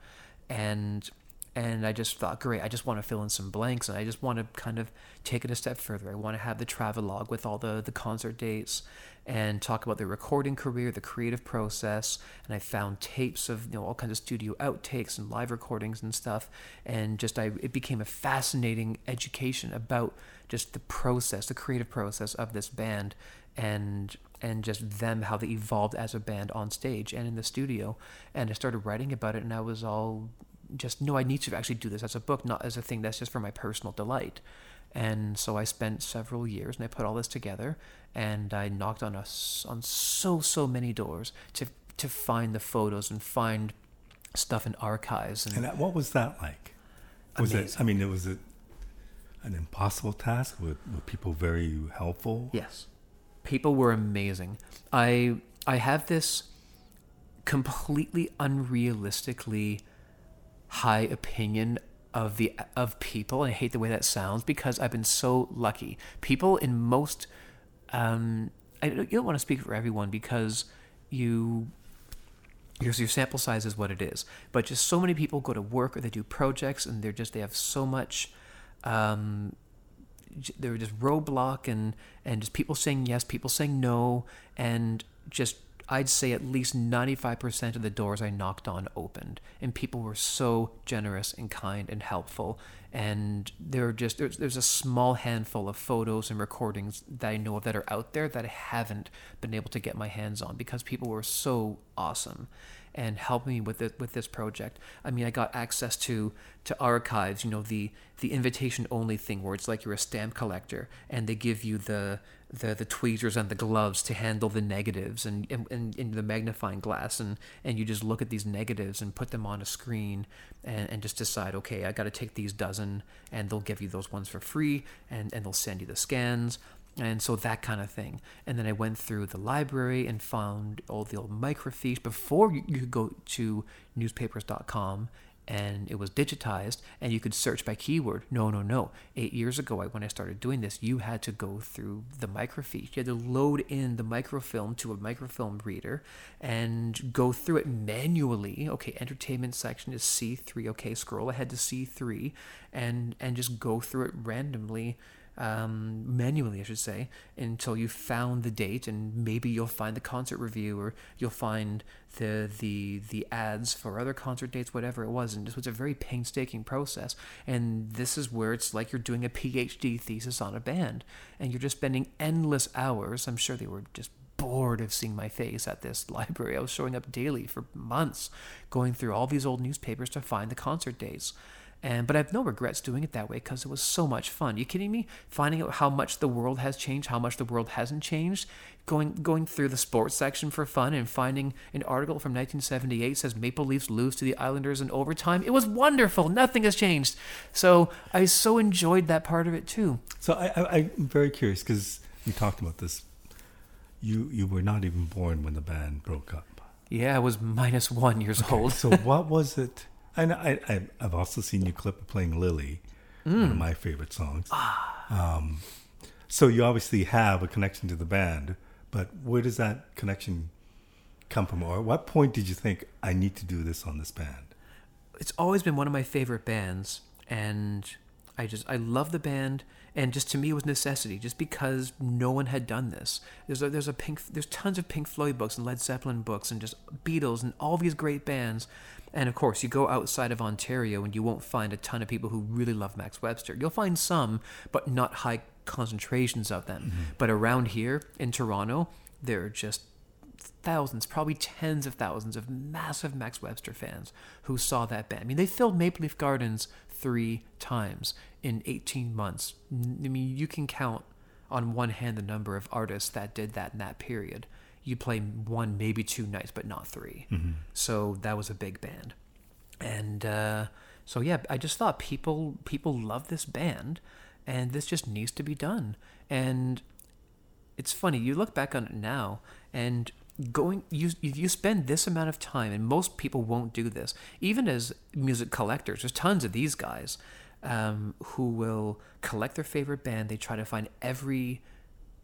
And and I just thought, great, I just want to fill in some blanks and I just want to kind of take it a step further. I want to have the travelogue with all the, the concert dates and talk about the recording career, the creative process. And I found tapes of you know all kinds of studio outtakes and live recordings and stuff. And just I it became a fascinating education about just the process, the creative process of this band and and just them how they evolved as a band on stage and in the studio. And I started writing about it and I was all just no, I need to actually do this as a book, not as a thing that's just for my personal delight. And so I spent several years and I put all this together and I knocked on us on so so many doors to to find the photos and find stuff in archives and, And what was that like? Was it? I mean, it was it an impossible task? Were, were people very helpful? Yes. People were amazing. I I have this completely unrealistically high opinion of the of people. I hate the way that sounds because I've been so lucky. People in most um I don't, you don't want to speak for everyone because you your, your sample size is what it is. But just so many people go to work or they do projects and they're just they have so much um, j- they were just roadblock and and just people saying yes, people saying no, and just I'd say at least ninety five percent of the doors I knocked on opened, and people were so generous and kind and helpful. And there are just there's there's a small handful of photos and recordings that I know of that are out there that I haven't been able to get my hands on because people were so awesome and help me with it with this project. I mean, I got access to to archives, you know, the the invitation only thing where it's like you're a stamp collector and they give you the the, the tweezers and the gloves to handle the negatives and, and, and in the magnifying glass and, and you just look at these negatives and put them on a screen and, and just decide okay I got to take these dozen and they'll give you those ones for free and, and they'll send you the scans and so that kind of thing. And then I went through the library and found all the old microfiche before you, could go to newspapers.com and it was digitized and you could search by keyword. No, no, no. Eight years ago, when I started doing this, you had to go through the microfiche. You had to load in the microfilm to a microfilm reader and go through it manually. Okay, entertainment section is C3. Okay, scroll ahead to C3 and and just go through it randomly um, manually, I should say, until you found the date, and maybe you'll find the concert review, or you'll find the the the ads for other concert dates, whatever it was. And this was a very painstaking process. And this is where it's like you're doing a PhD thesis on a band, and you're just spending endless hours. I'm sure they were just bored of seeing my face at this library. I was showing up daily for months, going through all these old newspapers to find the concert dates. And but I have no regrets doing it that way because it was so much fun. You kidding me? Finding out how much the world has changed, how much the world hasn't changed. Going going through the sports section for fun and finding an article from 1978 says Maple Leafs lose to the Islanders in overtime. It was wonderful. Nothing has changed. So I so enjoyed that part of it too. So I, I, I'm very curious because we talked about this. You you were not even born when the band broke up. Yeah, I was minus one years old. So what was it? And I, I I've also seen you clip of playing Lily, one of my favorite songs. Um, so you obviously have a connection to the band, but where does that connection come from? Or at what point did you think I need to do this on this band? it's always been one of my favorite bands and I just I love the band, and just to me it was necessity, just because no one had done this. There's a, there's a Pink there's tons of Pink Floyd books and Led Zeppelin books and just Beatles and all these great bands, and of course you go outside of Ontario and you won't find a ton of people who really love Max Webster. You'll find some, but not high concentrations of them. Mm-hmm. But around here in Toronto, there are just thousands, probably tens of thousands of massive Max Webster fans who saw that band. I mean, they filled Maple Leaf Gardens three times in 18 months. I mean, you can count on one hand the number of artists that did that in that period. You play one, maybe two nights, but not 3 So that was a big band, and uh, so yeah, I just thought people people love this band, and this just needs to be done. And it's funny you look back on it now and going you you spend this amount of time and most people won't do this even as music collectors there's tons of these guys um, who will collect their favorite band. They try to find every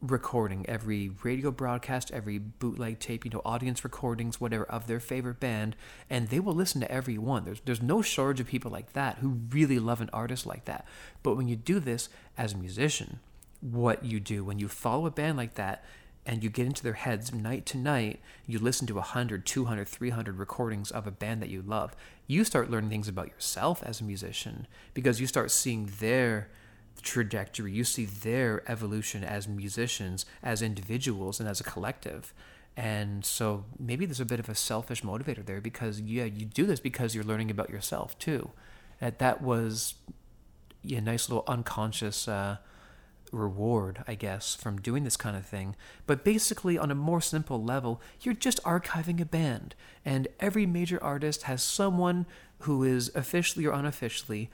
recording every radio broadcast every bootleg tape you know audience recordings whatever of their favorite band and they will listen to every one. There's there's no shortage of people like that who really love an artist like that. But when you do this as a musician what you do when you follow a band like that and you get into their heads night to night you listen to 100 200 300 recordings of a band that you love you start learning things about yourself as a musician because you start seeing their trajectory you see their evolution as musicians as individuals and as a collective and so maybe there's a bit of a selfish motivator there because yeah you do this because you're learning about yourself too that that was a nice little unconscious uh, reward, I guess, from doing this kind of thing. But basically, on a more simple level, you're just archiving a band. And every major artist has someone who is officially or unofficially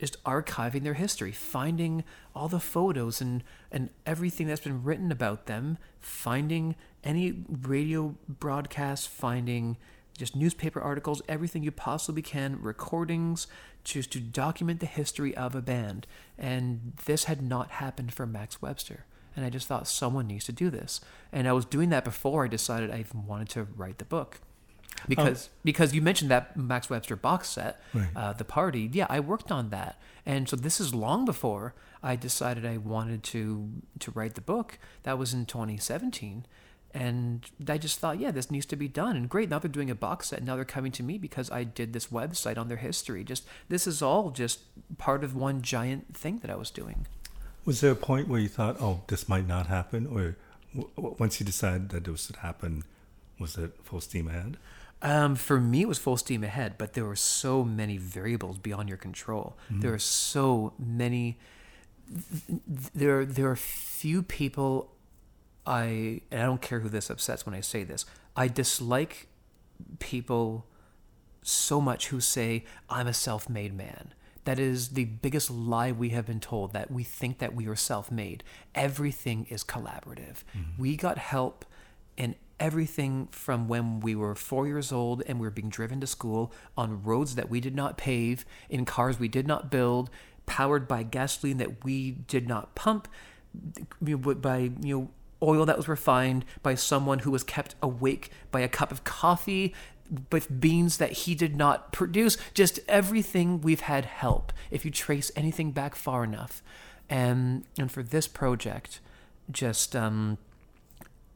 just archiving their history, finding all the photos and, and everything that's been written about them, finding any radio broadcasts, finding just newspaper articles, everything you possibly can, recordings, just to document the history of a band. And this had not happened for Max Webster. And I just thought someone needs to do this. And I was doing that before I decided I even wanted to write the book. Because because you mentioned that Max Webster box set, Right. uh, the party. Yeah, I worked on that, and so this is long before I decided I wanted to to write the book. That was in 2017, and I just thought, yeah, this needs to be done. And great, now they're doing a box set. Now they're coming to me because I did this website on their history. Just this is all just part of one giant thing that I was doing. Was there a point where you thought, oh, this might not happen? Or w- once you decided that this would happen, was it full steam ahead? Um, for me, it was full steam ahead, but there were so many variables beyond your control. There are so many. th- There, there are few people. I and I don't care who this upsets when I say this. I dislike people so much who say I'm a self-made man. That is the biggest lie we have been told that we think that we are self-made. Everything is collaborative. We got help in everything from when we were 4 years old and we were being driven to school on roads that we did not pave, in cars we did not build, powered by gasoline that we did not pump, by you know oil that was refined by someone who was kept awake by a cup of coffee with beans that he did not produce. Just everything we've had help if you trace anything back far enough. And and for this project just um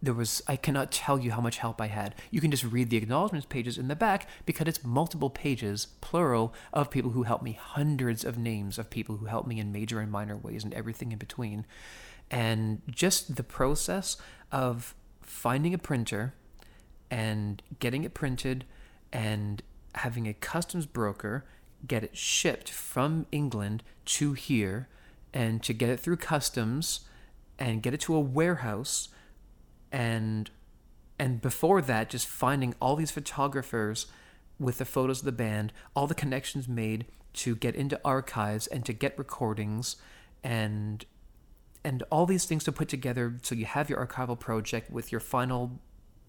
there was I cannot tell you how much help I had. You can just read the acknowledgments pages in the back because it's multiple pages, plural, of people who helped me, hundreds of names of people who helped me in major and minor ways and everything in between. And just the process of finding a printer and getting it printed and having a customs broker get it shipped from England to here and to get it through customs and get it to a warehouse and and before that just finding all these photographers with the photos of the band all the connections made to get into archives and to get recordings and and all these things to put together. So you have your archival project with your final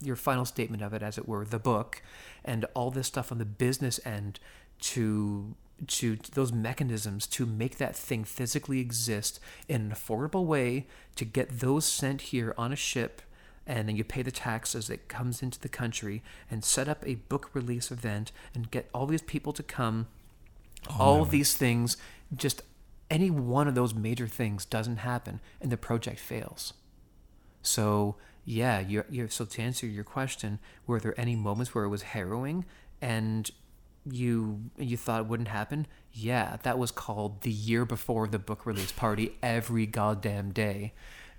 your final statement of it as it were the book and all this stuff on the business end to to those mechanisms to make that thing physically exist in an affordable way to get those sent here on a ship and then you pay the tax as it comes into the country and set up a book release event and get all these people to come oh, all of these things just any one of those major things doesn't happen and the project fails. So yeah, you're, you're, so to answer your question, were there any moments where it was harrowing and you you thought it wouldn't happen? Yeah, that was called the year before the book release party every goddamn day,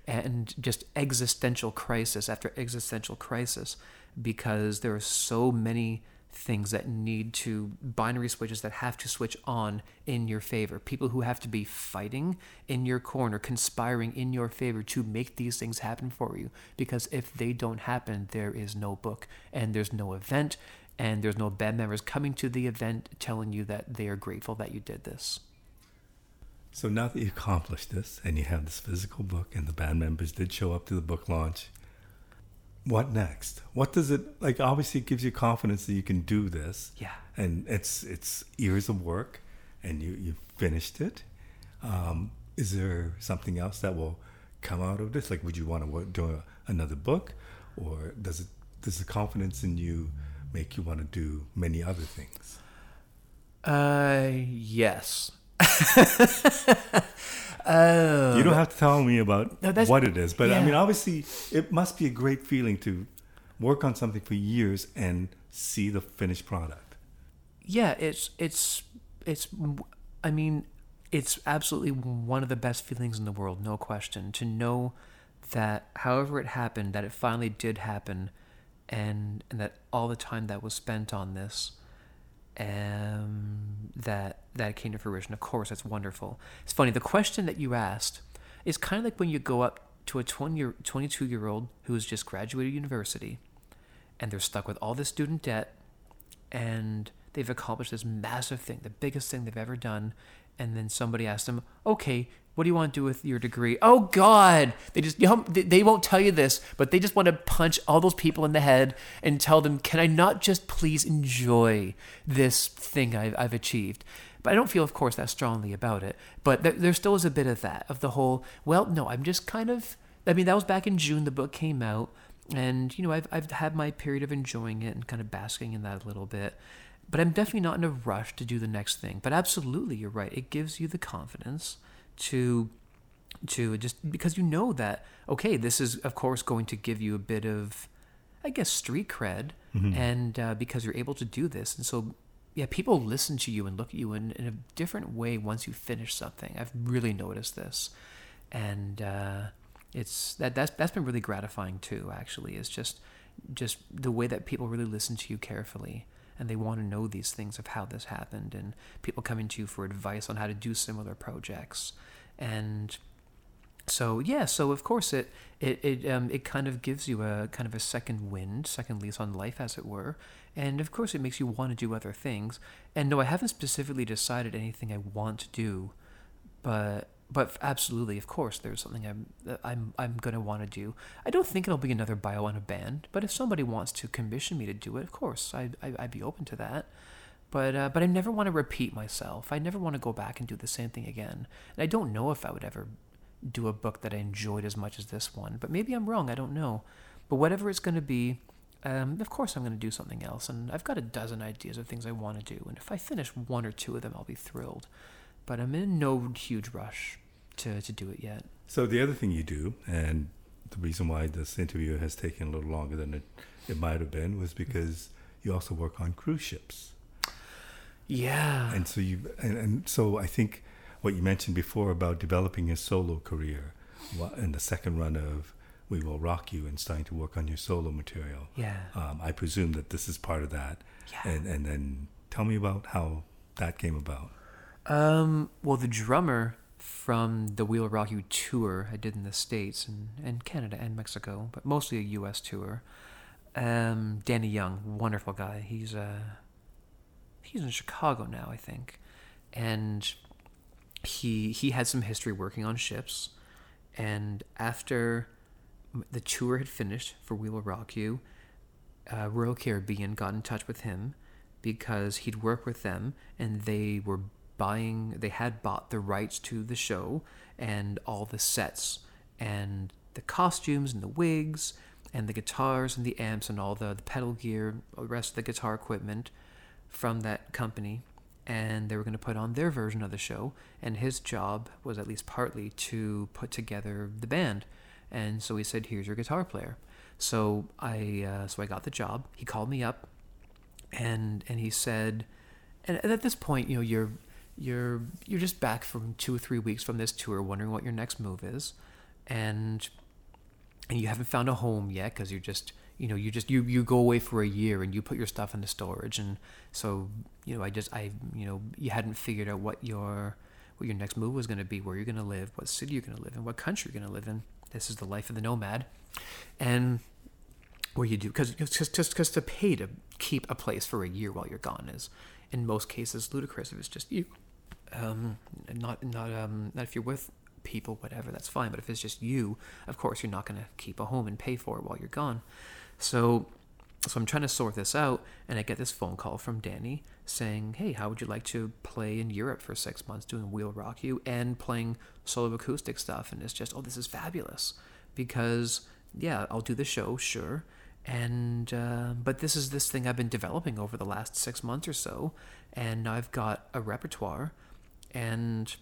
and just existential crisis after existential crisis because there are so many things that need to binary switches that have to switch on in your favor. People who have to be fighting in your corner conspiring in your favor to make these things happen for you because if they don't happen there is no book and there's no event and there's no band members coming to the event telling you that they are grateful that you did this so now that you accomplished this and you have this physical book and the band members did show up to the book launch what next? What does it like? Obviously, it gives you confidence that you can do this. Yeah. And it's it's years of work, and you you finished it. Um, is there something else that will come out of this? Like, would you want to do a, another book, or does it does the confidence in you make you want to do many other things? Uh, yes. Oh. You don't have to tell me about no, what it is, but yeah. I mean, obviously, it must be a great feeling to work on something for years and see the finished product. Yeah, it's it's it's. I mean, it's absolutely one of the best feelings in the world, no question. To know that, however it happened, that it finally did happen, and and that all the time that was spent on this um, that that came to fruition. Of course, that's wonderful. It's funny. The question that you asked is kind of like when you go up to a 20 year, 22 year old who has just graduated university, and they're stuck with all this student debt, and they've accomplished this massive thing, the biggest thing they've ever done, and then somebody asks them, "Okay, what do you want to do with your degree? Oh God! They just you know, they won't tell you this, but they just want to punch all those people in the head and tell them, "Can I not just please enjoy this thing I've, I've achieved?" But I don't feel, of course, that strongly about it. But there, there still is a bit of that of the whole. Well, no, I'm just kind of. I mean, that was back in June. The book came out, and you know, I've I've had my period of enjoying it and kind of basking in that a little bit but I'm definitely not in a rush to do the next thing. But absolutely, you're right. It gives you the confidence to to just because you know that okay this is of course going to give you a bit of i guess street cred mm-hmm. and uh, because you're able to do this. And so yeah people listen to you and look at you in, in a different way once you finish something. I've really noticed this. And uh, it's that that's that's been really gratifying too actually is just just the way that people really listen to you carefully and they want to know these things of how this happened and people coming to you for advice on how to do similar projects and so yeah, so of course it it it um, it kind of gives you a kind of a second wind, second lease on life, as it were, and of course it makes you want to do other things. And no, I haven't specifically decided anything I want to do, but but absolutely, of course, there's something I'm I'm I'm gonna want to do. I don't think it'll be another bio on a band, but if somebody wants to commission me to do it, of course, I, I I'd be open to that. But uh, but I never want to repeat myself. I never want to go back and do the same thing again. And I don't know if I would ever do a book that I enjoyed as much as this one. But maybe I'm wrong. I don't know. But whatever it's to be, um, of course I'm to do something else. And I've got a dozen ideas of things I want to do. And if I finish one or two of them, I'll be thrilled. But I'm in no huge rush to to do it yet. So the other thing you do, and the reason why this interview has taken a little longer than it it might have been, was because you also work on cruise ships. Yeah. And so you and, and so I think what you mentioned before about developing a solo career in the second run of We Will Rock You and starting to work on your solo material. Yeah. Um, I presume that this is part of that. Yeah. And and then tell me about how that came about. Um, well, the drummer from the We'll Rock You tour I did in the States and, and Canada and Mexico, but mostly a U.S. tour. Um, Danny Young, wonderful guy. He's uh, he's in Chicago now, I think, and he he had some history working on ships, and after the tour had finished for We Will Rock You, uh, Royal Caribbean got in touch with him because he'd worked with them and they were buying they had bought the rights to the show and all the sets and the costumes and the wigs and the guitars and the amps and all the, the pedal gear the rest of the guitar equipment from that company, and they were going to put on their version of the show. And his job was at least partly to put together the band. And so he said, "Here's your guitar player." So I uh, so I got the job. He called me up, and and he said, and at this point, you know, you're you're you're just back from two or three weeks from this tour, wondering what your next move is, and and you haven't found a home yet because you're just you know you just you you go away for a year and you put your stuff into storage. And so you know i just i you know you hadn't figured out what your what your next move was going to be where you're going to live what city you're going to live in what country you're going to live in. This is the life of the nomad. And what you do because just because to pay to keep a place for a year while you're gone is in most cases ludicrous if it's just you um not not um not if you're with people whatever that's fine. But if it's just you of course you're not going to keep a home and pay for it while you're gone. So, so I'm trying to sort this out, and I get this phone call from Danny saying, "Hey, how would you like to play in Europe for six months, doing We'll Rock You and playing solo acoustic stuff?" And it's just, "Oh, this is fabulous," because yeah, I'll do the show, sure, and uh, but this is this thing I've been developing over the last six months or so, and I've got a repertoire, and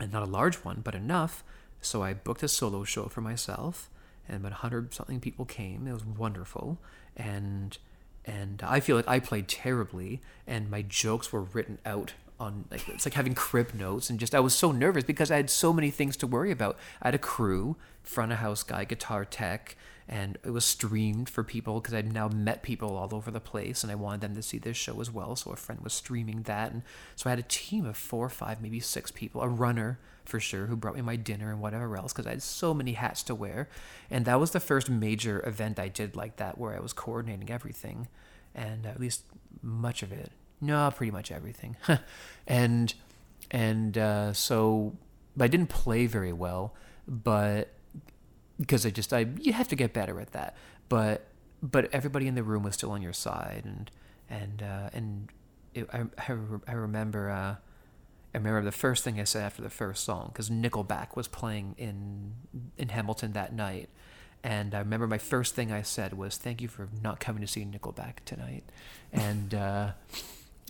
and not a large one, but enough. So I booked a solo show for myself and about hundred something people came. It was wonderful, and and I feel like I played terribly, and my jokes were written out on like it's like having crib notes, and just I was so nervous because I had so many things to worry about. I had a crew, front of house guy, guitar tech, and it was streamed for people because I'd now met people all over the place and I wanted them to see this show as well. So a friend was streaming that. And so I had a team of four or five, maybe six people, a runner for sure, who brought me my dinner and whatever else because I had so many hats to wear. And that was the first major event I did like that where I was coordinating everything and at least much of it. No, pretty much everything. and, and, uh, so I didn't play very well, but because I just I you have to get better at that. But but everybody in the room was still on your side, and and uh, and it, I I, remember uh, I remember the first thing I said after the first song because Nickelback was playing in in Hamilton that night. And I remember my first thing I said was, "Thank you for not coming to see Nickelback tonight," and uh,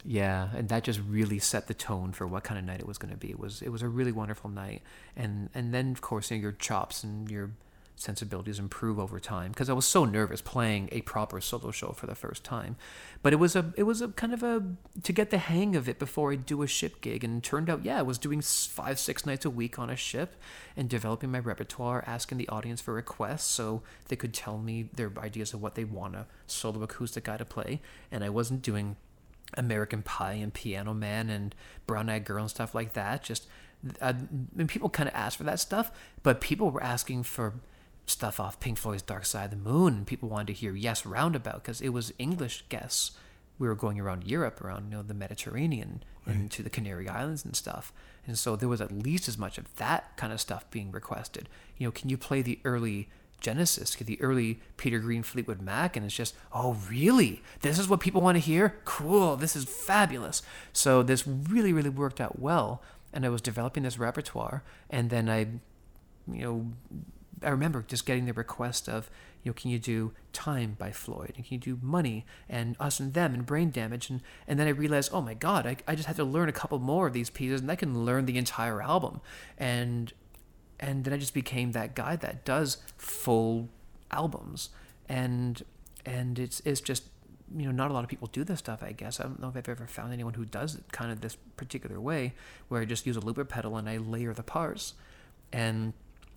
yeah, and that just really set the tone for what kind of night it was going to be. It was it was a really wonderful night, and and then of course you know, your chops and your sensibilities improve over time because I was so nervous playing a proper solo show for the first time. But it was a it was a kind of a to get the hang of it before I do a ship gig and turned out yeah, I was doing 5 6 nights a week on a ship and developing my repertoire, asking the audience for requests so they could tell me their ideas of what they want a solo acoustic guy to play and I wasn't doing American Pie and Piano Man and Brown Eyed Girl and stuff like that. Just uh, and people kind of asked for that stuff, but people were asking for stuff off Pink Floyd's Dark Side of the Moon, and people wanted to hear Yes Roundabout because it was English guests. We were going around Europe, around you know the Mediterranean, right. and to the Canary Islands and stuff, and so there was at least as much of that kind of stuff being requested. You know, can you play the early Genesis, the early Peter Green Fleetwood Mac, and it's just, oh, really? This is what people want to hear? Cool, this is fabulous. So this really, really worked out well, and I was developing this repertoire, and then I, you know, I remember just getting the request of, you know, can you do Time by Floyd? And can you do Money and Us and Them and Brain Damage? And, and then I realized, oh my God, I, I just have to learn a couple more of these pieces and I can learn the entire album. And and then I just became that guy that does full albums. And and it's it's just you know, not a lot of people do this stuff, I guess. I don't know if I've ever found anyone who does it kind of this particular way, where I just use a looper pedal and I layer the parts. And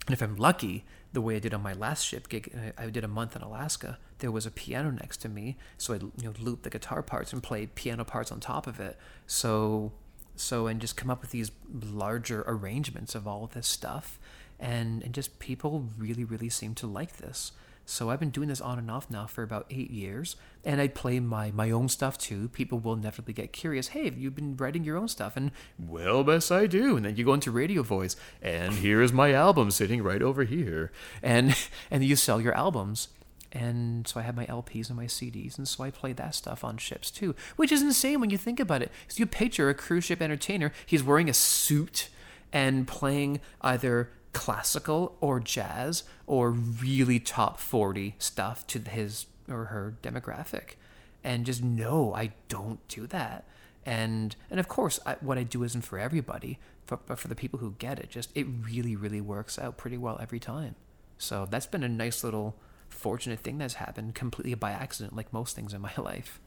and if I'm lucky, the way I did on my last ship gig, uh, I did a month in Alaska. There was a piano next to me, so I you know looped the guitar parts and played piano parts on top of it. So so and just come up with these larger arrangements of all of this stuff, and and just people really really seem to like this. So I've been doing this on and off now for about eight years, and I play my my own stuff too. People will inevitably get curious. Hey, have you been writing your own stuff? And well, yes, I do. And then you go into radio voice, and here is my album sitting right over here, and and you sell your albums. And so I have my LPs and my CDs, and so I play that stuff on ships too, which is insane when you think about it. So you picture a cruise ship entertainer, he's wearing a suit and playing either classical or jazz or really top 40 stuff to his or her demographic and just no i don't do that and and of course I, what I do isn't for everybody, for, but for the people who get it, just it really really works out pretty well every time. So that's been a nice little fortunate thing that's happened completely by accident, like most things in my life.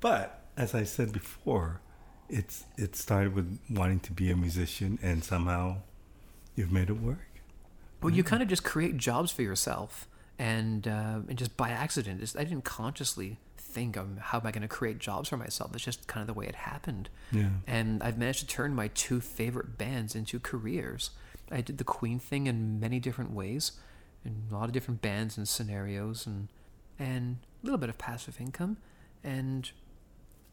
But as I said before, it's it started with wanting to be a musician, and somehow you've made it work. Well, you kind of just create jobs for yourself, and uh, and just by accident, it's, I didn't consciously think of how am I going to create jobs for myself. It's just kind of the way it happened. Yeah. And I've managed to turn my two favorite bands into careers. I did the Queen thing in many different ways, in a lot of different bands and scenarios, and and a little bit of passive income, and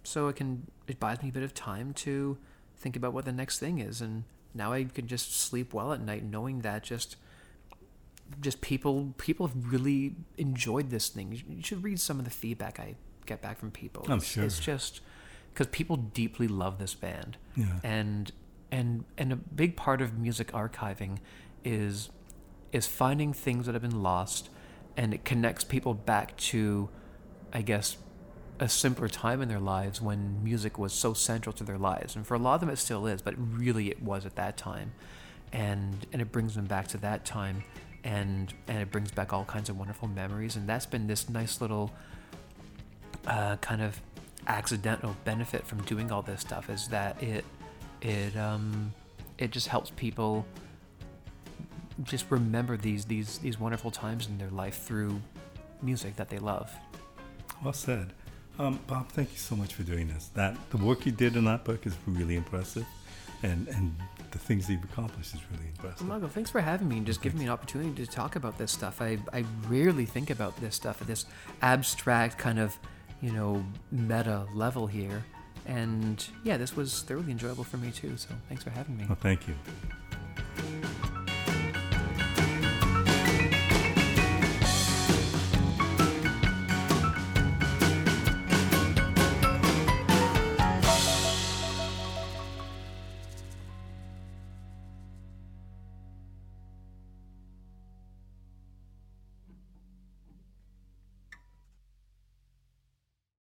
so it can it buys me a bit of time to think about what the next thing is, and now I can just sleep well at night knowing that just just people people have really enjoyed this thing. You should read some of the feedback I get back from people. I'm it's, sure. it's just because people deeply love this band, Yeah. and and and a big part of music archiving is is finding things that have been lost, and it connects people back to, I guess, a simpler time in their lives when music was so central to their lives, and for a lot of them it still is, but really it was at that time, and and it brings them back to that time, and and it brings back all kinds of wonderful memories, and that's been this nice little uh, kind of accidental benefit from doing all this stuff is that it it um it just helps people just remember these these these wonderful times in their life through music that they love. Well said. Um, Bob, thank you so much for doing this. That the work you did in that book is really impressive, and and the things that you've accomplished is really impressive. Margo, thanks for having me and just giving me an opportunity to talk about this stuff. I, I rarely think about this stuff at this abstract kind of, you know, meta level here. And yeah, this was thoroughly enjoyable for me too. So thanks for having me. Well, thank you.